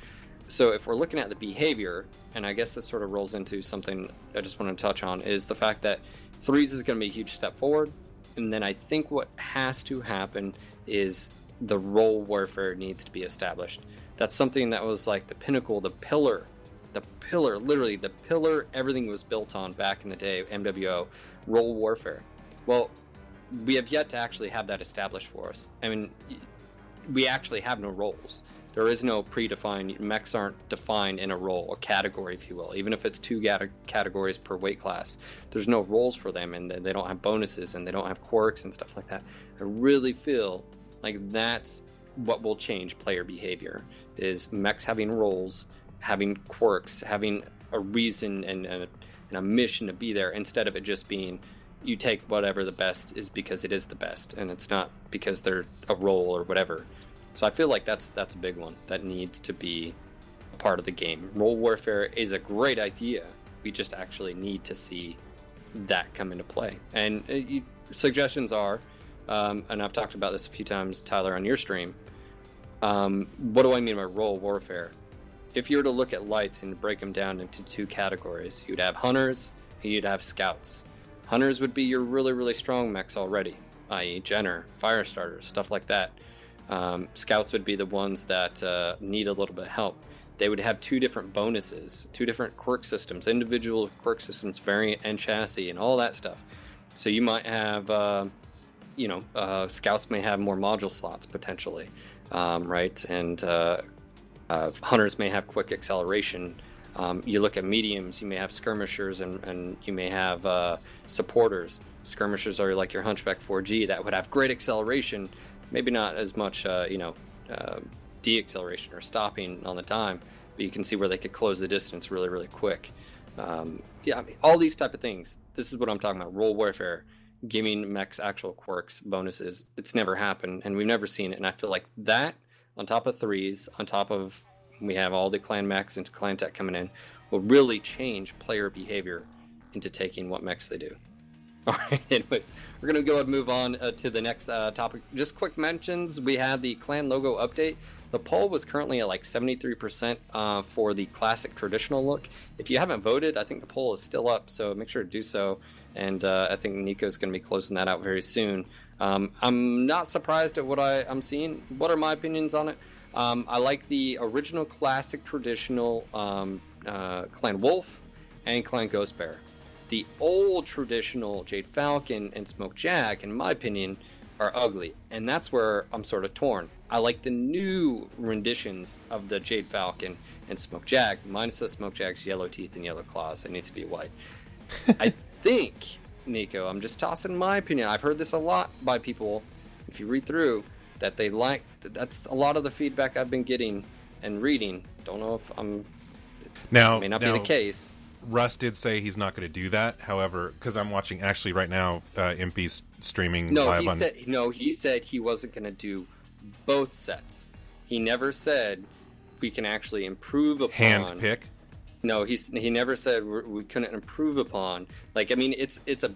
[SPEAKER 3] So if we're looking at the behavior, and I guess this sort of rolls into something I just want to touch on, is the fact that threes is going to be a huge step forward, and then I think what has to happen is the role warfare needs to be established. That's something that was like the pinnacle, the pillar, the pillar, literally the pillar everything was built on back in the day, MWO, role warfare. Well, we have yet to actually have that established for us. I mean, we actually have no roles. There is no predefined mechs aren't defined in a role, a category, if you will. Even if it's two cate- categories per weight class, there's no roles for them, and they don't have bonuses, and they don't have quirks and stuff like that. I really feel like that's what will change player behavior: is mechs having roles, having quirks, having a reason and, and, a, and a mission to be there, instead of it just being you take whatever the best is because it is the best, and it's not because they're a role or whatever. So I feel like that's that's a big one that needs to be a part of the game. Role warfare is a great idea. We just actually need to see that come into play. And uh, you, suggestions are, um, and I've talked about this a few times, Tyler, on your stream. Um, what do I mean by role warfare? If you were to look at lights and break them down into two categories, you'd have hunters and you'd have scouts. Hunters would be your really, really strong mechs already, i.e., Jenner, Firestarters, stuff like that. Um, scouts would be the ones that uh, need a little bit of help. They would have two different bonuses, two different quirk systems, individual quirk systems, variant and chassis, and all that stuff. So you might have, uh, you know, uh, scouts may have more module slots potentially, um, right? And uh, uh, hunters may have quick acceleration. Um, you look at mediums, you may have skirmishers and, and you may have uh, supporters. Skirmishers are like your Hunchback 4G that would have great acceleration, maybe not as much, uh, you know, uh, de-acceleration or stopping on the time, but you can see where they could close the distance really, really quick. Um, yeah, I mean, all these type of things. This is what I'm talking about. Role warfare, giving mechs actual quirks, bonuses. It's never happened, and we've never seen it. And I feel like that, on top of threes, on top of we have all the clan mechs and clan tech coming in, will really change player behavior into taking what mechs they do. All right, anyways, we're going to go and move on uh, to the next uh, topic. Just quick mentions we had the clan logo update. The poll was currently at like 73% uh, for the classic traditional look. If you haven't voted, I think the poll is still up, so make sure to do so. And uh, I think Niko's going to be closing that out very soon. Um, I'm not surprised at what I, I'm seeing. What are my opinions on it? Um, I like the original classic traditional um, uh, Clan Wolf and Clan Ghost Bear the old traditional Jade Falcon and Smoke Jack, in my opinion, are ugly, and that's where I'm sort of torn. I like the new renditions of the Jade Falcon and Smoke Jack, minus the Smoke Jack's yellow teeth and yellow claws. It needs to be white. I think, Niko, I'm just tossing my opinion. I've heard this a lot by people. If you read through, that they like that's a lot of the feedback I've been getting and reading. Don't know if I'm
[SPEAKER 2] Now,
[SPEAKER 3] may not
[SPEAKER 2] now,
[SPEAKER 3] be the case.
[SPEAKER 2] Russ did say he's not going to do that. However, because I'm watching actually right now, uh, MP's streaming
[SPEAKER 3] No,
[SPEAKER 2] live
[SPEAKER 3] he
[SPEAKER 2] on.
[SPEAKER 3] said no. He said he wasn't going to do both sets. He never said we can actually improve upon.
[SPEAKER 2] hand pick.
[SPEAKER 3] No, he's he never said we couldn't improve upon. Like I mean, it's it's a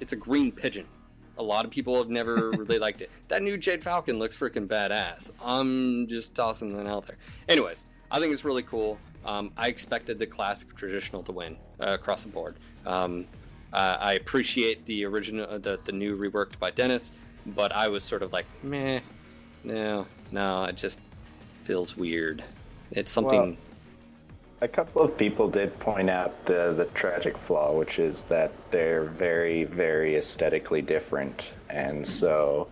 [SPEAKER 3] it's a green pigeon. A lot of people have never really liked it. That new Jade Falcon looks freaking badass. I'm just tossing that out there. Anyways, I think it's really cool. Um, I expected the classic traditional to win uh, across the board. Um, uh, I appreciate the original, uh, the the new reworked by Dennis, but I was sort of like, meh, no, no, it just feels weird. It's something.
[SPEAKER 6] Well, a couple of people did point out the the tragic flaw, which is that they're very, very aesthetically different, and so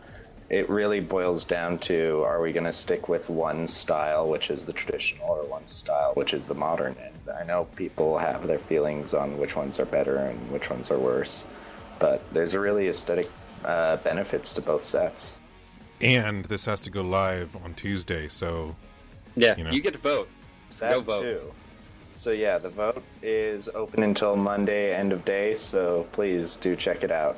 [SPEAKER 6] it really boils down to: Are we going to stick with one style, which is the traditional, or one style, which is the modern? And I know people have their feelings on which ones are better and which ones are worse, but there's a really aesthetic uh, benefits to both sets.
[SPEAKER 2] And this has to go live on Tuesday, so
[SPEAKER 3] yeah,
[SPEAKER 2] you know.
[SPEAKER 3] you, get to vote. So
[SPEAKER 6] That
[SPEAKER 3] go vote.
[SPEAKER 6] too. So yeah, the vote is open until Monday end of day. So please do check it out.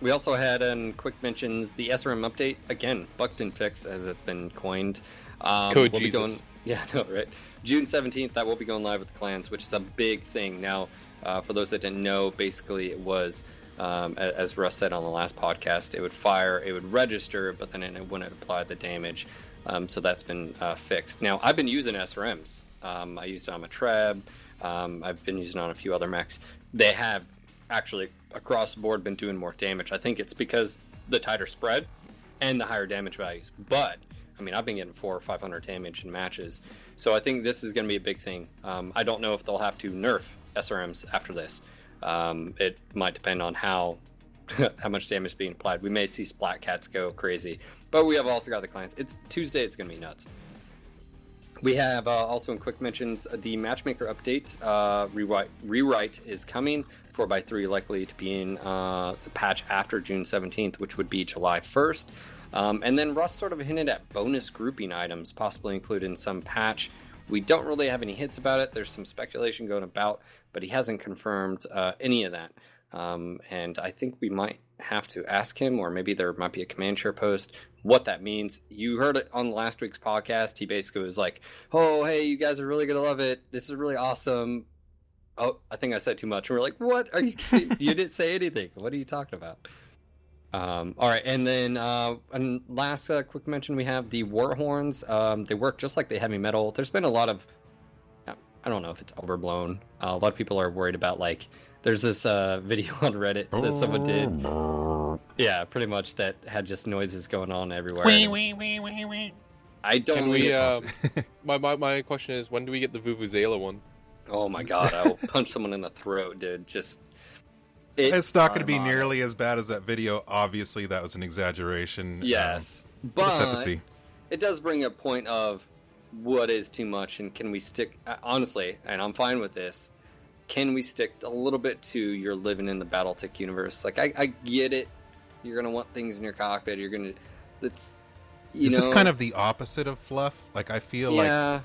[SPEAKER 3] We also had in quick mentions the SRM update again, Buckton fix as it's been coined. Um,
[SPEAKER 7] Code
[SPEAKER 3] we'll be
[SPEAKER 7] Jesus.
[SPEAKER 3] going, yeah, no, right. June seventeenth, that will be going live with the clans, which is a big thing. Now, uh, for those that didn't know, basically it was, um, as Russ said on the last podcast, it would fire, it would register, but then it wouldn't apply the damage. Um, so that's been uh, fixed. Now, I've been using SRMs. Um, I used it on my Treb. Um, I've been using on a few other mechs. They have actually across the board been doing more damage. I think it's because the tighter spread and the higher damage values. But I mean, I've been getting four or five hundred damage in matches, so I think this is going to be a big thing. Um, I don't know if they'll have to nerf SRMs after this. Um, it might depend on how how much damage is being applied. We may see splat cats go crazy, but we have also got the clients. It's Tuesday. It's going to be nuts. We have uh, also in quick mentions uh, the matchmaker update uh, rewrite rewrite is coming. Four x three likely to be in uh, the patch after June seventeenth, which would be July first. Um, and then Russ sort of hinted at bonus grouping items, possibly included in some patch. We don't really have any hints about it. There's some speculation going about, but he hasn't confirmed uh, any of that. Um, and I think we might have to ask him, or maybe there might be a Command Chair post, what that means. You heard it on last week's podcast. He basically was like, "Oh, hey, you guys are really gonna love it. This is really awesome." Oh, I think I said too much. And we're like, "What are you? you didn't say anything. What are you talking about?" Um, all right, and then uh, and last uh, quick mention we have the war horns. Um, they work just like the heavy metal. There's been a lot of I don't know if it's overblown. Uh, a lot of people are worried about like there's this uh, video on Reddit that someone did. Yeah, pretty much that had just noises going on everywhere. and it's- I don't.
[SPEAKER 7] Can we? Uh, my, my my question is, when do we get the Vuvuzela one?
[SPEAKER 3] oh my god! I will punch someone in the throat, dude. Just. It,
[SPEAKER 2] it's not going to be
[SPEAKER 6] I'm on
[SPEAKER 2] nearly as bad as that video. Obviously, that was an exaggeration.
[SPEAKER 3] yes,
[SPEAKER 2] Um,
[SPEAKER 3] but
[SPEAKER 2] we'll just have to see.
[SPEAKER 3] it does bring a point of what is too much and can we stick uh, honestly and i'm fine with this can we stick a little bit to you're living in the battletech universe? Like i, I get it. You're gonna want things in your cockpit. You're gonna it's you
[SPEAKER 2] this
[SPEAKER 3] know.
[SPEAKER 2] is kind of the opposite of fluff. Like I feel like
[SPEAKER 3] yeah.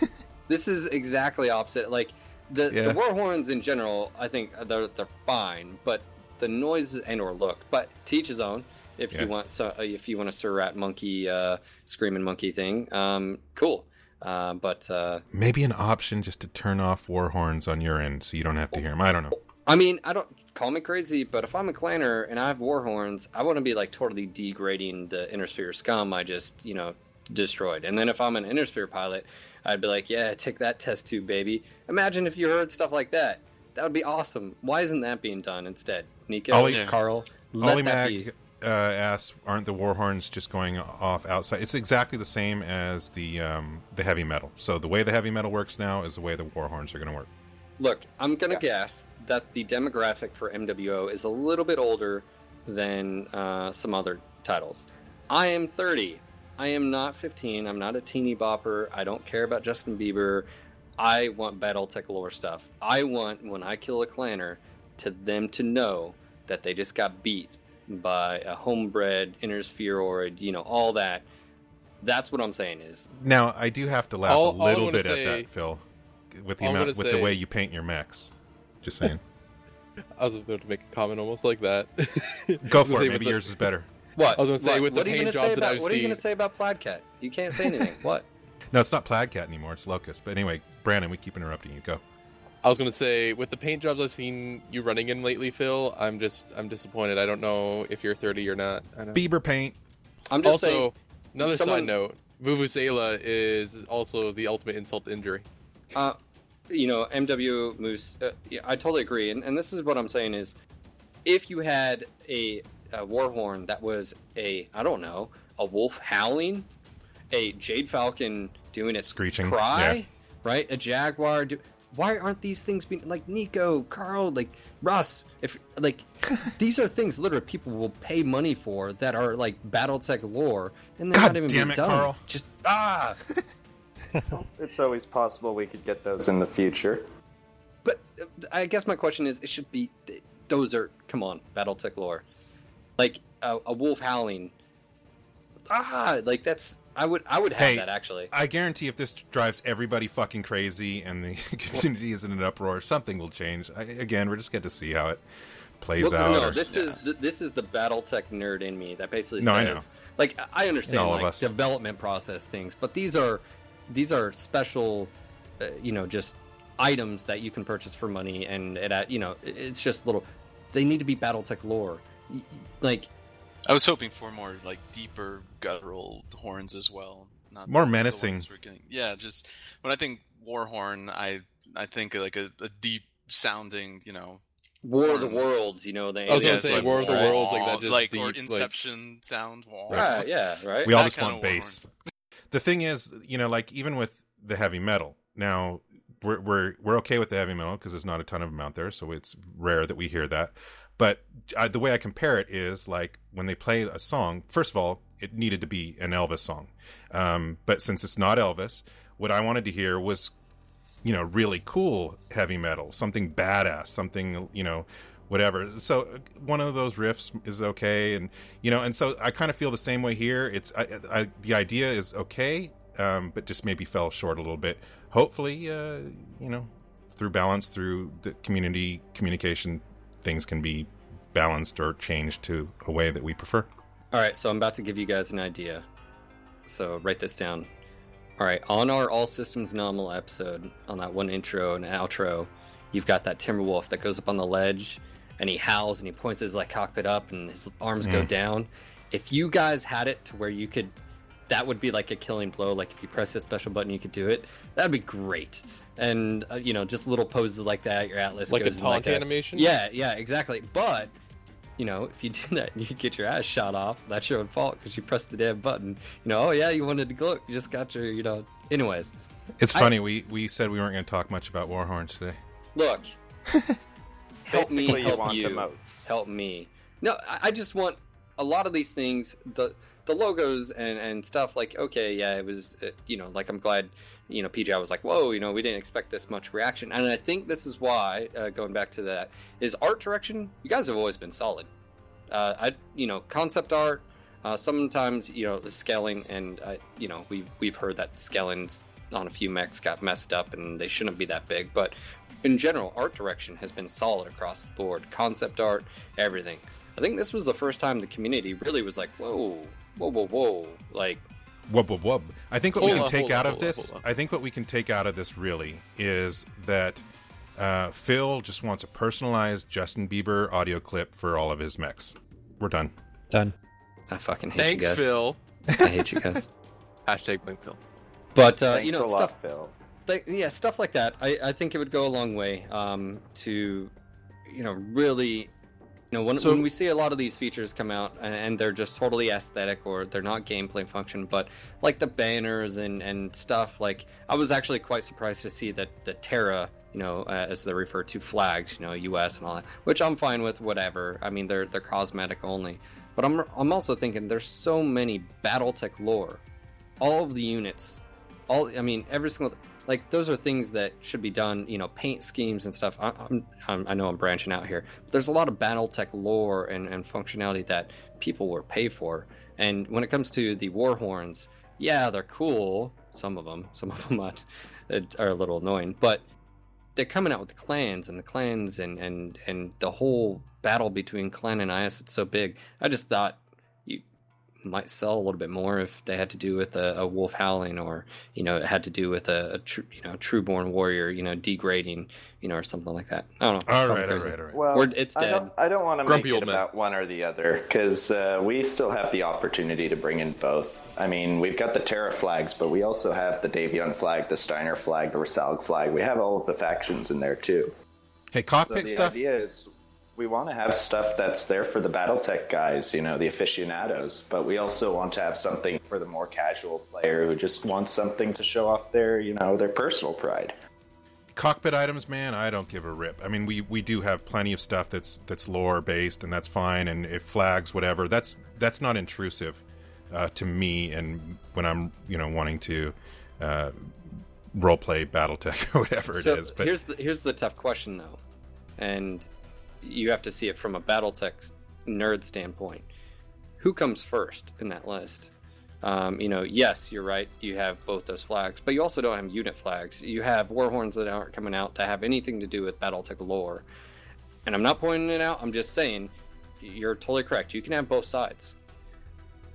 [SPEAKER 3] This is exactly opposite. Like the,
[SPEAKER 2] Yeah.
[SPEAKER 3] the war horns in general i think they're, they're fine but the noise and or look but teach his own if
[SPEAKER 2] Yeah.
[SPEAKER 3] you want so if you want a Sir Rat monkey uh screaming monkey thing um cool uh but uh
[SPEAKER 2] maybe an option just to turn off war horns on your end, so you don't have to hear them. I don't know.
[SPEAKER 3] i mean i don't call me crazy but if i'm a clanner and i have war horns i want to be like totally degrading the inner sphere scum i just you know destroyed. And then if i'm an inner sphere pilot i'd be like yeah take that test tube baby. Imagine if you heard stuff like that. That would be awesome. Why isn't that being done instead? Niko
[SPEAKER 2] Ollie-
[SPEAKER 3] Karl let
[SPEAKER 2] Ollie
[SPEAKER 3] that be
[SPEAKER 2] uh, asks, "Aren't the war horns just going off outside?" It's exactly the same as the um, the heavy metal. So the way the heavy metal works now is the way the war horns are going to work.
[SPEAKER 3] Look, I'm gonna
[SPEAKER 6] Yeah.
[SPEAKER 3] guess that the demographic for MWO is a little bit older than uh, some other titles. I am 30. I am not 15. I'm not a teeny bopper. I don't care about Justin Bieber. I want BattleTech lore stuff. I want when I kill a clanner to them to know that they just got beat by a homebred inner spheroid. You know all that. That's what I'm saying is
[SPEAKER 2] Now I do have to laugh
[SPEAKER 7] All-
[SPEAKER 2] a little bit
[SPEAKER 7] say-
[SPEAKER 2] at that, Phil, with the amount
[SPEAKER 7] wanna
[SPEAKER 2] with the way you paint your mechs. Just saying.
[SPEAKER 7] I was about to make a comment almost like that.
[SPEAKER 2] Go
[SPEAKER 7] I
[SPEAKER 2] for it. Maybe
[SPEAKER 7] with the-
[SPEAKER 2] yours is better.
[SPEAKER 3] what
[SPEAKER 7] I was gonna say,
[SPEAKER 3] What-
[SPEAKER 7] with the
[SPEAKER 3] what are you
[SPEAKER 7] paint
[SPEAKER 3] gonna
[SPEAKER 7] jobs
[SPEAKER 3] say
[SPEAKER 7] that
[SPEAKER 3] about,
[SPEAKER 7] I've
[SPEAKER 3] What are you gonna say about Plaidcat? You can't say anything. what?
[SPEAKER 2] No, it's not Plaid Cat anymore. It's Locust. But anyway, Brandon, we keep interrupting you. Go.
[SPEAKER 7] I was gonna say with the paint jobs I've seen you running in lately, Phil, I'm just I'm disappointed. I don't know if you're 30 or not. I don't...
[SPEAKER 2] Bieber paint.
[SPEAKER 3] I'm just
[SPEAKER 7] Also,
[SPEAKER 3] saying.
[SPEAKER 7] another
[SPEAKER 3] someone-
[SPEAKER 7] side note: Vuvuzela is also the ultimate insult to injury.
[SPEAKER 3] Uh, you know, MW Moose. Uh, yeah, I totally agree, and, and this is what I'm saying is, if you had a, a warhorn that was a I don't know a wolf howling, a jade falcon doing its
[SPEAKER 2] Screeching,
[SPEAKER 3] cry,
[SPEAKER 2] yeah.
[SPEAKER 3] right? A jaguar. Do, why aren't these things being like Niko, Karl, like Russ? If like these are things literally people will pay money for that are like BattleTech lore, and they're
[SPEAKER 2] God
[SPEAKER 3] not even
[SPEAKER 2] damn
[SPEAKER 3] being
[SPEAKER 2] it,
[SPEAKER 3] done.
[SPEAKER 2] Karl.
[SPEAKER 3] Just ah.
[SPEAKER 6] It's always possible we could get those in the future.
[SPEAKER 3] But uh, I guess my question is, it should be those are come on, BattleTech lore, like a, a wolf howling. Ah, like that's I would I would have
[SPEAKER 2] Hey,
[SPEAKER 3] that actually.
[SPEAKER 2] I guarantee if this drives everybody fucking crazy and the community is in an uproar, something will change. I, again, we're just get to see how it plays
[SPEAKER 3] Well,
[SPEAKER 2] out.
[SPEAKER 3] no,
[SPEAKER 2] or-
[SPEAKER 3] this is the, this is the BattleTech nerd in me that basically
[SPEAKER 2] No, I
[SPEAKER 3] says,
[SPEAKER 2] know.
[SPEAKER 3] like I understand
[SPEAKER 2] In all of
[SPEAKER 3] like
[SPEAKER 2] us.
[SPEAKER 3] development process things, but these are these are special, uh, you know, just items that you can purchase for money, and it, uh, you know, it's just little. They need to be BattleTech lore, Y- y- like.
[SPEAKER 4] I was hoping for more like deeper guttural horns as well. Not
[SPEAKER 2] More
[SPEAKER 4] the
[SPEAKER 2] menacing.
[SPEAKER 4] ones we're getting. Yeah, just when I think warhorn, I I think like a, a deep sounding, you know.
[SPEAKER 3] War of the Worlds, you know, the
[SPEAKER 7] I was gonna say
[SPEAKER 3] like,
[SPEAKER 7] War of the
[SPEAKER 3] right?
[SPEAKER 7] Worlds, like that just
[SPEAKER 4] like
[SPEAKER 7] deep,
[SPEAKER 4] or
[SPEAKER 7] like-
[SPEAKER 4] Inception sound.
[SPEAKER 3] Right, yeah, right.
[SPEAKER 2] we all
[SPEAKER 4] that
[SPEAKER 2] just want bass. The thing is, you know, like even with the heavy metal, now we're we're we're okay with the heavy metal because there's not a ton of them out there, so it's rare that we hear that. But uh, the way I compare it is like when they play a song. First of all, it needed to be an Elvis song, um, but since it's not Elvis, what I wanted to hear was, you know, really cool heavy metal, something badass, something you know, whatever. So one of those riffs is okay, and you know, and so I kind of feel the same way here. It's I, I, the idea is okay, um, but just maybe fell short a little bit. Hopefully, uh, you know, through balance, through the community communication, things can be balanced or changed to a way that we prefer.
[SPEAKER 3] All right, so I'm about to give you guys an idea. So write this down. All right, on our All Systems Nominal episode, on that one intro and outro, you've got that Timberwolf that goes up on the ledge and he howls and he points his like cockpit up and his arms go
[SPEAKER 2] Mm.
[SPEAKER 3] down. If you guys had it to where you could, that would be like a killing blow. Like if you press this special button, you could do it. That'd be great. And uh, you know, just little poses like that. Your Atlas
[SPEAKER 7] Like a
[SPEAKER 3] goes in
[SPEAKER 7] taunt
[SPEAKER 3] a-
[SPEAKER 7] animation?
[SPEAKER 3] Yeah, yeah, exactly. But you know, if you do that and you get your ass shot off, that's your own fault because you pressed the damn button. You know, oh yeah, you wanted to gloat, you just got your, you know. Anyways,
[SPEAKER 2] It's
[SPEAKER 3] I-
[SPEAKER 2] funny we we said we weren't going to talk much about Warhorns today.
[SPEAKER 3] look, help me,
[SPEAKER 6] Basically, you
[SPEAKER 3] help
[SPEAKER 6] want
[SPEAKER 3] you, help me. No, I, I just want a lot of these things, the the logos and and stuff. Like, okay, yeah, it was, uh, you know, like I'm glad, you know, PGI was like, whoa, you know, we didn't expect this much reaction, and I think this is why, uh, going back to that, is art direction. You guys have always been solid. Uh, I, you know, concept art. Uh, sometimes, you know, the scaling, and uh, you know, we've we've heard that scalings on a few mechs got messed up, and they shouldn't be that big. But in general, art direction has been solid across the board. Concept art, everything. I think this was the first time the community really was like, whoa, whoa, whoa, whoa, like,
[SPEAKER 2] whoa, whoa, whoa. I think what we can
[SPEAKER 7] up,
[SPEAKER 2] take
[SPEAKER 7] hold up,
[SPEAKER 2] out of this,
[SPEAKER 7] up.
[SPEAKER 2] I think what we can take out of this really is that uh, Phil just wants a personalized Justin Bieber audio clip for all of his mechs. We're done.
[SPEAKER 5] Done.
[SPEAKER 3] I fucking hate
[SPEAKER 7] Thanks,
[SPEAKER 3] you guys.
[SPEAKER 7] Phil.
[SPEAKER 3] I hate you guys.
[SPEAKER 7] Hashtag blink Phil.
[SPEAKER 3] But uh, you know,
[SPEAKER 6] a
[SPEAKER 3] stuff
[SPEAKER 6] lot, Phil.
[SPEAKER 3] th- yeah, stuff like that. I, I think it would go a long way um, to, you know, really, you know, when,
[SPEAKER 7] So-
[SPEAKER 3] when we see a lot of these features come out and, they're just totally aesthetic or they're not gameplay function, but like the banners and, and stuff, like I was actually quite surprised to see that the Terra, you know, uh, as they're referred to, flags, you know, US and all that, which I'm fine with. Whatever. I mean, they're they're cosmetic only. But I'm I'm also thinking there's so many BattleTech lore, all of the units all i mean every single like those are things that should be done you know paint schemes and stuff. I, I'm, i know i'm branching out here. But there's a lot of battletech lore and, and functionality that people will pay for. And when it comes to the war horns yeah they're cool. Some of them some of them are, are a little annoying. But they're coming out with the clans and the clans and and and the whole battle between clan and is it's so big. I just thought might sell a little bit more if they had to do with a, a wolf howling, or you know, it had to do with a, a tr- you know trueborn warrior, you know, degrading, you know, or something like that. I don't know.
[SPEAKER 2] All
[SPEAKER 3] Probably
[SPEAKER 2] right, all
[SPEAKER 3] crazy.
[SPEAKER 2] right, all right.
[SPEAKER 6] Well,
[SPEAKER 3] We're- it's
[SPEAKER 6] I
[SPEAKER 3] dead.
[SPEAKER 6] don't, I don't want to make it about one or the other because uh, we still have the opportunity to bring in both. I mean, we've got the Terra flags, but we also have the Davion flag, the Steiner flag, the Rasalhague flag. We have all of the factions in there too.
[SPEAKER 2] Hey,
[SPEAKER 6] So the
[SPEAKER 2] stuff.
[SPEAKER 6] idea is we want to have stuff that's there for the BattleTech guys, you know, the aficionados, but we also want to have something for the more casual player who just wants something to show off their, you know, their personal pride.
[SPEAKER 2] cockpit items man i don't give a rip i mean we we do have plenty of stuff that's that's lore based and that's fine and if flags whatever that's that's not intrusive uh, to me and when i'm you know wanting to uh, role play battletech or whatever it
[SPEAKER 3] so
[SPEAKER 2] is but
[SPEAKER 3] here's the here's the tough question though, and you have to see it from a BattleTech nerd standpoint. Who comes first in that list? Um, you know, yes, you're right. You have both those flags, but you also don't have unit flags. You have warhorns that aren't coming out that have anything to do with BattleTech lore. And I'm not pointing it out. I'm just saying you're totally correct. You can have both sides,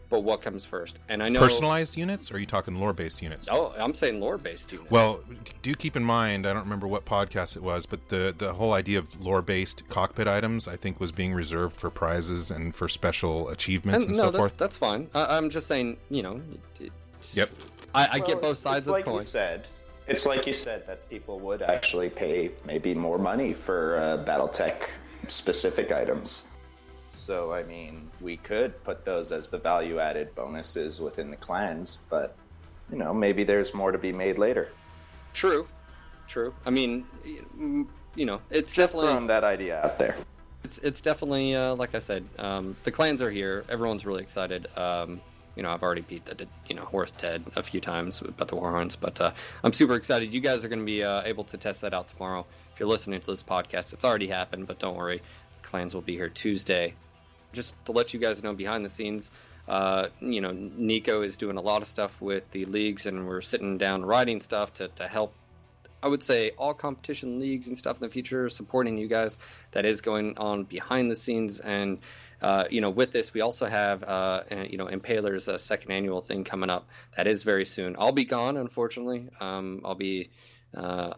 [SPEAKER 3] but what comes first? And I know
[SPEAKER 2] personalized units or are you talking lore based units
[SPEAKER 3] Oh, I'm saying lore based units.
[SPEAKER 2] Well, do keep in mind, I don't remember what podcast it was, but the, the whole idea of lore based cockpit items, I think, was being reserved for prizes and for special achievements and,
[SPEAKER 3] no,
[SPEAKER 2] so
[SPEAKER 3] that's
[SPEAKER 2] forth.
[SPEAKER 3] that's fine. I, I'm just saying, you know. it-
[SPEAKER 2] Yep.
[SPEAKER 3] I, I
[SPEAKER 6] Well,
[SPEAKER 3] get both sides
[SPEAKER 6] it's
[SPEAKER 3] of
[SPEAKER 6] like
[SPEAKER 3] the coin.
[SPEAKER 6] You said, it's like you said that people would actually pay maybe more money for uh, BattleTech specific items. So I mean, we could put those as the value-added bonuses within the clans, but you know, maybe there's more to be made later.
[SPEAKER 3] True, true. I mean, you know, it's
[SPEAKER 6] Just
[SPEAKER 3] definitely
[SPEAKER 6] throwing that idea out there.
[SPEAKER 3] it's it's definitely uh, like I said. Um, the clans are here. Everyone's really excited. Um, you know, I've already beat the you know Horse Ted a few times about the Warhorns, but uh, I'm super excited. You guys are going to be uh, able to test that out tomorrow. If you're listening to this podcast, it's already happened, but don't worry, the clans will be here Tuesday. Just to let you guys know behind the scenes, uh, you know, Niko is doing a lot of stuff with the leagues, and we're sitting down writing stuff to, to help I would say all competition leagues and stuff in the future, supporting you guys. That is going on behind the scenes, and uh, you know, with this, we also have uh, you know Impaler's uh, second annual thing coming up. That is very soon. I'll be gone, unfortunately. Um, I'll be uh,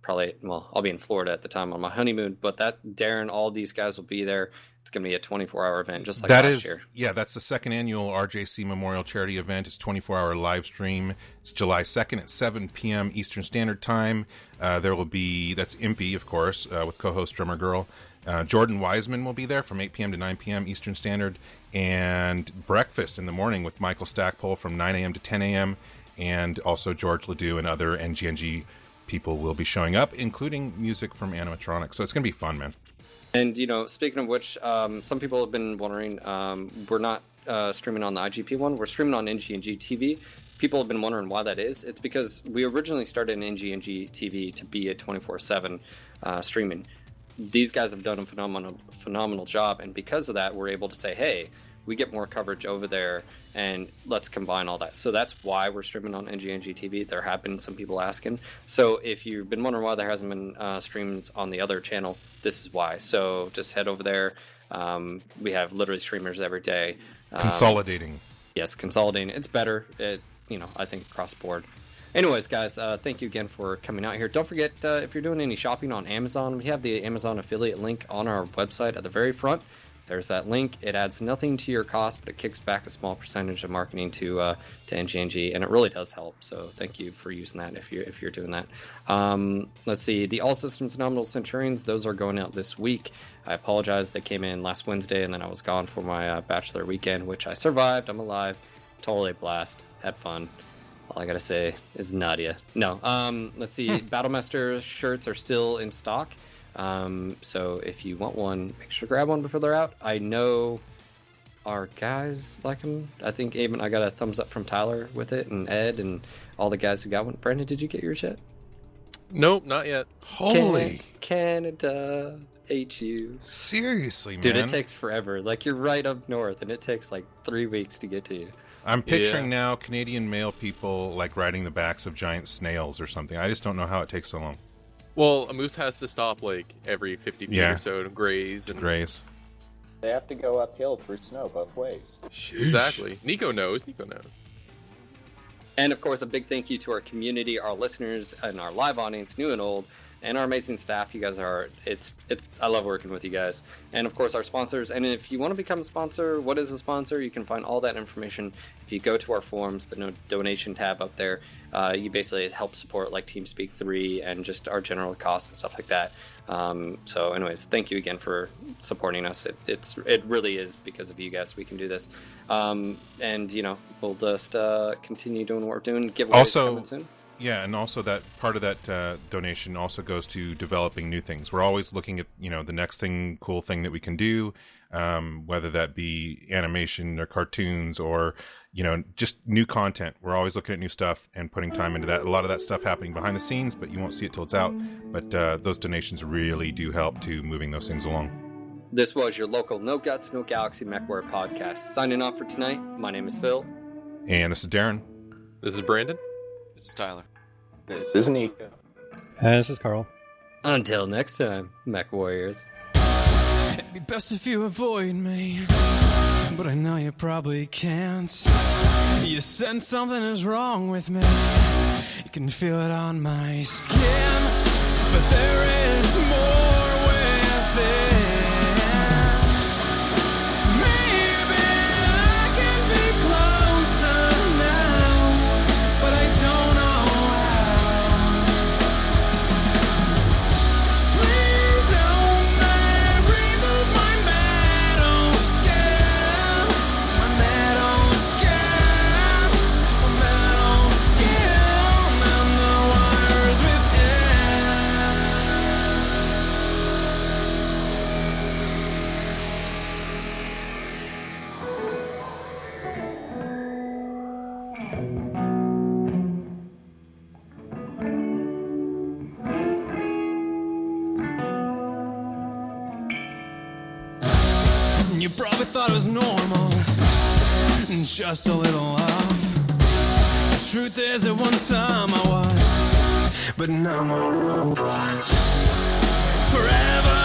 [SPEAKER 3] probably well, I'll be in Florida at the time on my honeymoon. But that Darren, all these guys will be there. It's going to be a 24 hour event, just like
[SPEAKER 2] That
[SPEAKER 3] last
[SPEAKER 2] is,
[SPEAKER 3] year.
[SPEAKER 2] yeah, that's the second annual RJC Memorial Charity Event. It's 24 hour live stream. It's July 2nd at 7 p.m. Eastern Standard Time. Uh, there will be, that's Impy, of course, uh, with co host Drummer Girl. Uh, Jordan Weisman will be there from 8 p.m. to 9 p.m. Eastern Standard. And breakfast in the morning with Michael Stackpole from 9 a.m. to 10 a.m. And also George Ledoux and other NGNG people will be showing up, including music from animatronics. So it's going to be fun, man.
[SPEAKER 3] And you know, speaking of which, um, some people have been wondering. Um, we're not uh, streaming on the IGP one. We're streaming on NGNG TV. People have been wondering why that is. It's because we originally started NGNG TV to be a 24/7 uh, streaming. These guys have done a phenomenal phenomenal job, and because of that, we're able to say, "Hey, we get more coverage over there, and let's combine all that." So that's why we're streaming on NGNG TV. There have been some people asking. So if you've been wondering why there hasn't been uh, streams on the other channel, this is why. So just head over there. Um, we have literally streamers every day. Um,
[SPEAKER 2] Consolidating.
[SPEAKER 3] yes, consolidating. It's better. It, you know, I think across board. Anyways, guys, uh, thank you again for coming out here. Don't forget uh, if you're doing any shopping on Amazon, we have the Amazon affiliate link on our website at the very front. There's that link. It adds nothing to your cost, but it kicks back a small percentage of marketing to uh, to NGNG, and it really does help. So thank you for using that if you if you're doing that. Um, let's see, the All Systems Nominal Centurions. Those are going out this week. I apologize. They came in last Wednesday, and then I was gone for my uh, bachelor weekend, which I survived. I'm alive. Totally a blast. Had fun. All I gotta say is Nadia. No. Um, let's see. Battlemaster shirts are still in stock. Um, so if you want one, make sure to grab one before they're out. I know our guys like them. I think even I got a thumbs up from Tyler with it, and Ed, and all the guys who got one. Brandon, did you get yours yet?
[SPEAKER 7] Nope, not yet.
[SPEAKER 2] Holy.
[SPEAKER 3] Canada hate you,
[SPEAKER 2] Seriously, man.
[SPEAKER 3] dude. It takes forever. Like you're right up north, and it takes like three weeks to get to you.
[SPEAKER 2] I'm picturing now Canadian male people like riding the backs of giant snails or something. I just don't know how it takes so long.
[SPEAKER 7] Well, a moose has to stop like every 50 feet
[SPEAKER 2] Yeah.
[SPEAKER 7] or so to graze, and
[SPEAKER 2] Grace.
[SPEAKER 6] They have to go uphill through snow both ways.
[SPEAKER 7] Exactly. Niko knows. Niko knows.
[SPEAKER 3] And of course, a big thank you to our community, our listeners, and our live audience, new and old, and our amazing staff. You guys are it's it's I love working with you guys. And of course, our sponsors. And if you want to become a sponsor, what is a sponsor? You can find all that information if you go to our forums, the no- donation tab up there. Uh, you basically help support like TeamSpeak Three and just our general costs and stuff like that. Um, so, anyways, thank you again for supporting us. It, it's it really is because of you guys we can do this. Um, and you know, we'll just uh, continue doing what we're doing. Giveaways
[SPEAKER 2] Also-
[SPEAKER 3] soon.
[SPEAKER 2] Yeah, and also that part of that uh, donation also goes to developing new things. We're always looking at you know the next thing, cool thing that we can do, um, whether that be animation or cartoons or you know just new content. We're always looking at new stuff and putting time into that. A lot of that stuff happening behind the scenes, but you won't see it till it's out. But uh, those donations really do help to moving those things along.
[SPEAKER 3] This was your local No Guts, No Galaxy MechWarrior podcast. Signing off for tonight, my name is Phil.
[SPEAKER 2] And this is Darren.
[SPEAKER 7] This is Brandon.
[SPEAKER 4] This is Tyler.
[SPEAKER 6] This is Niko.
[SPEAKER 5] And this is Karl.
[SPEAKER 3] Until next time, Mech Warriors.
[SPEAKER 8] Be best if you avoid me, but I know you probably can't. You sense something is wrong with me. You can feel it on my skin, but there is more within. Maybe just a little off. The truth is, at one time I was, but now I'm a robot. Forever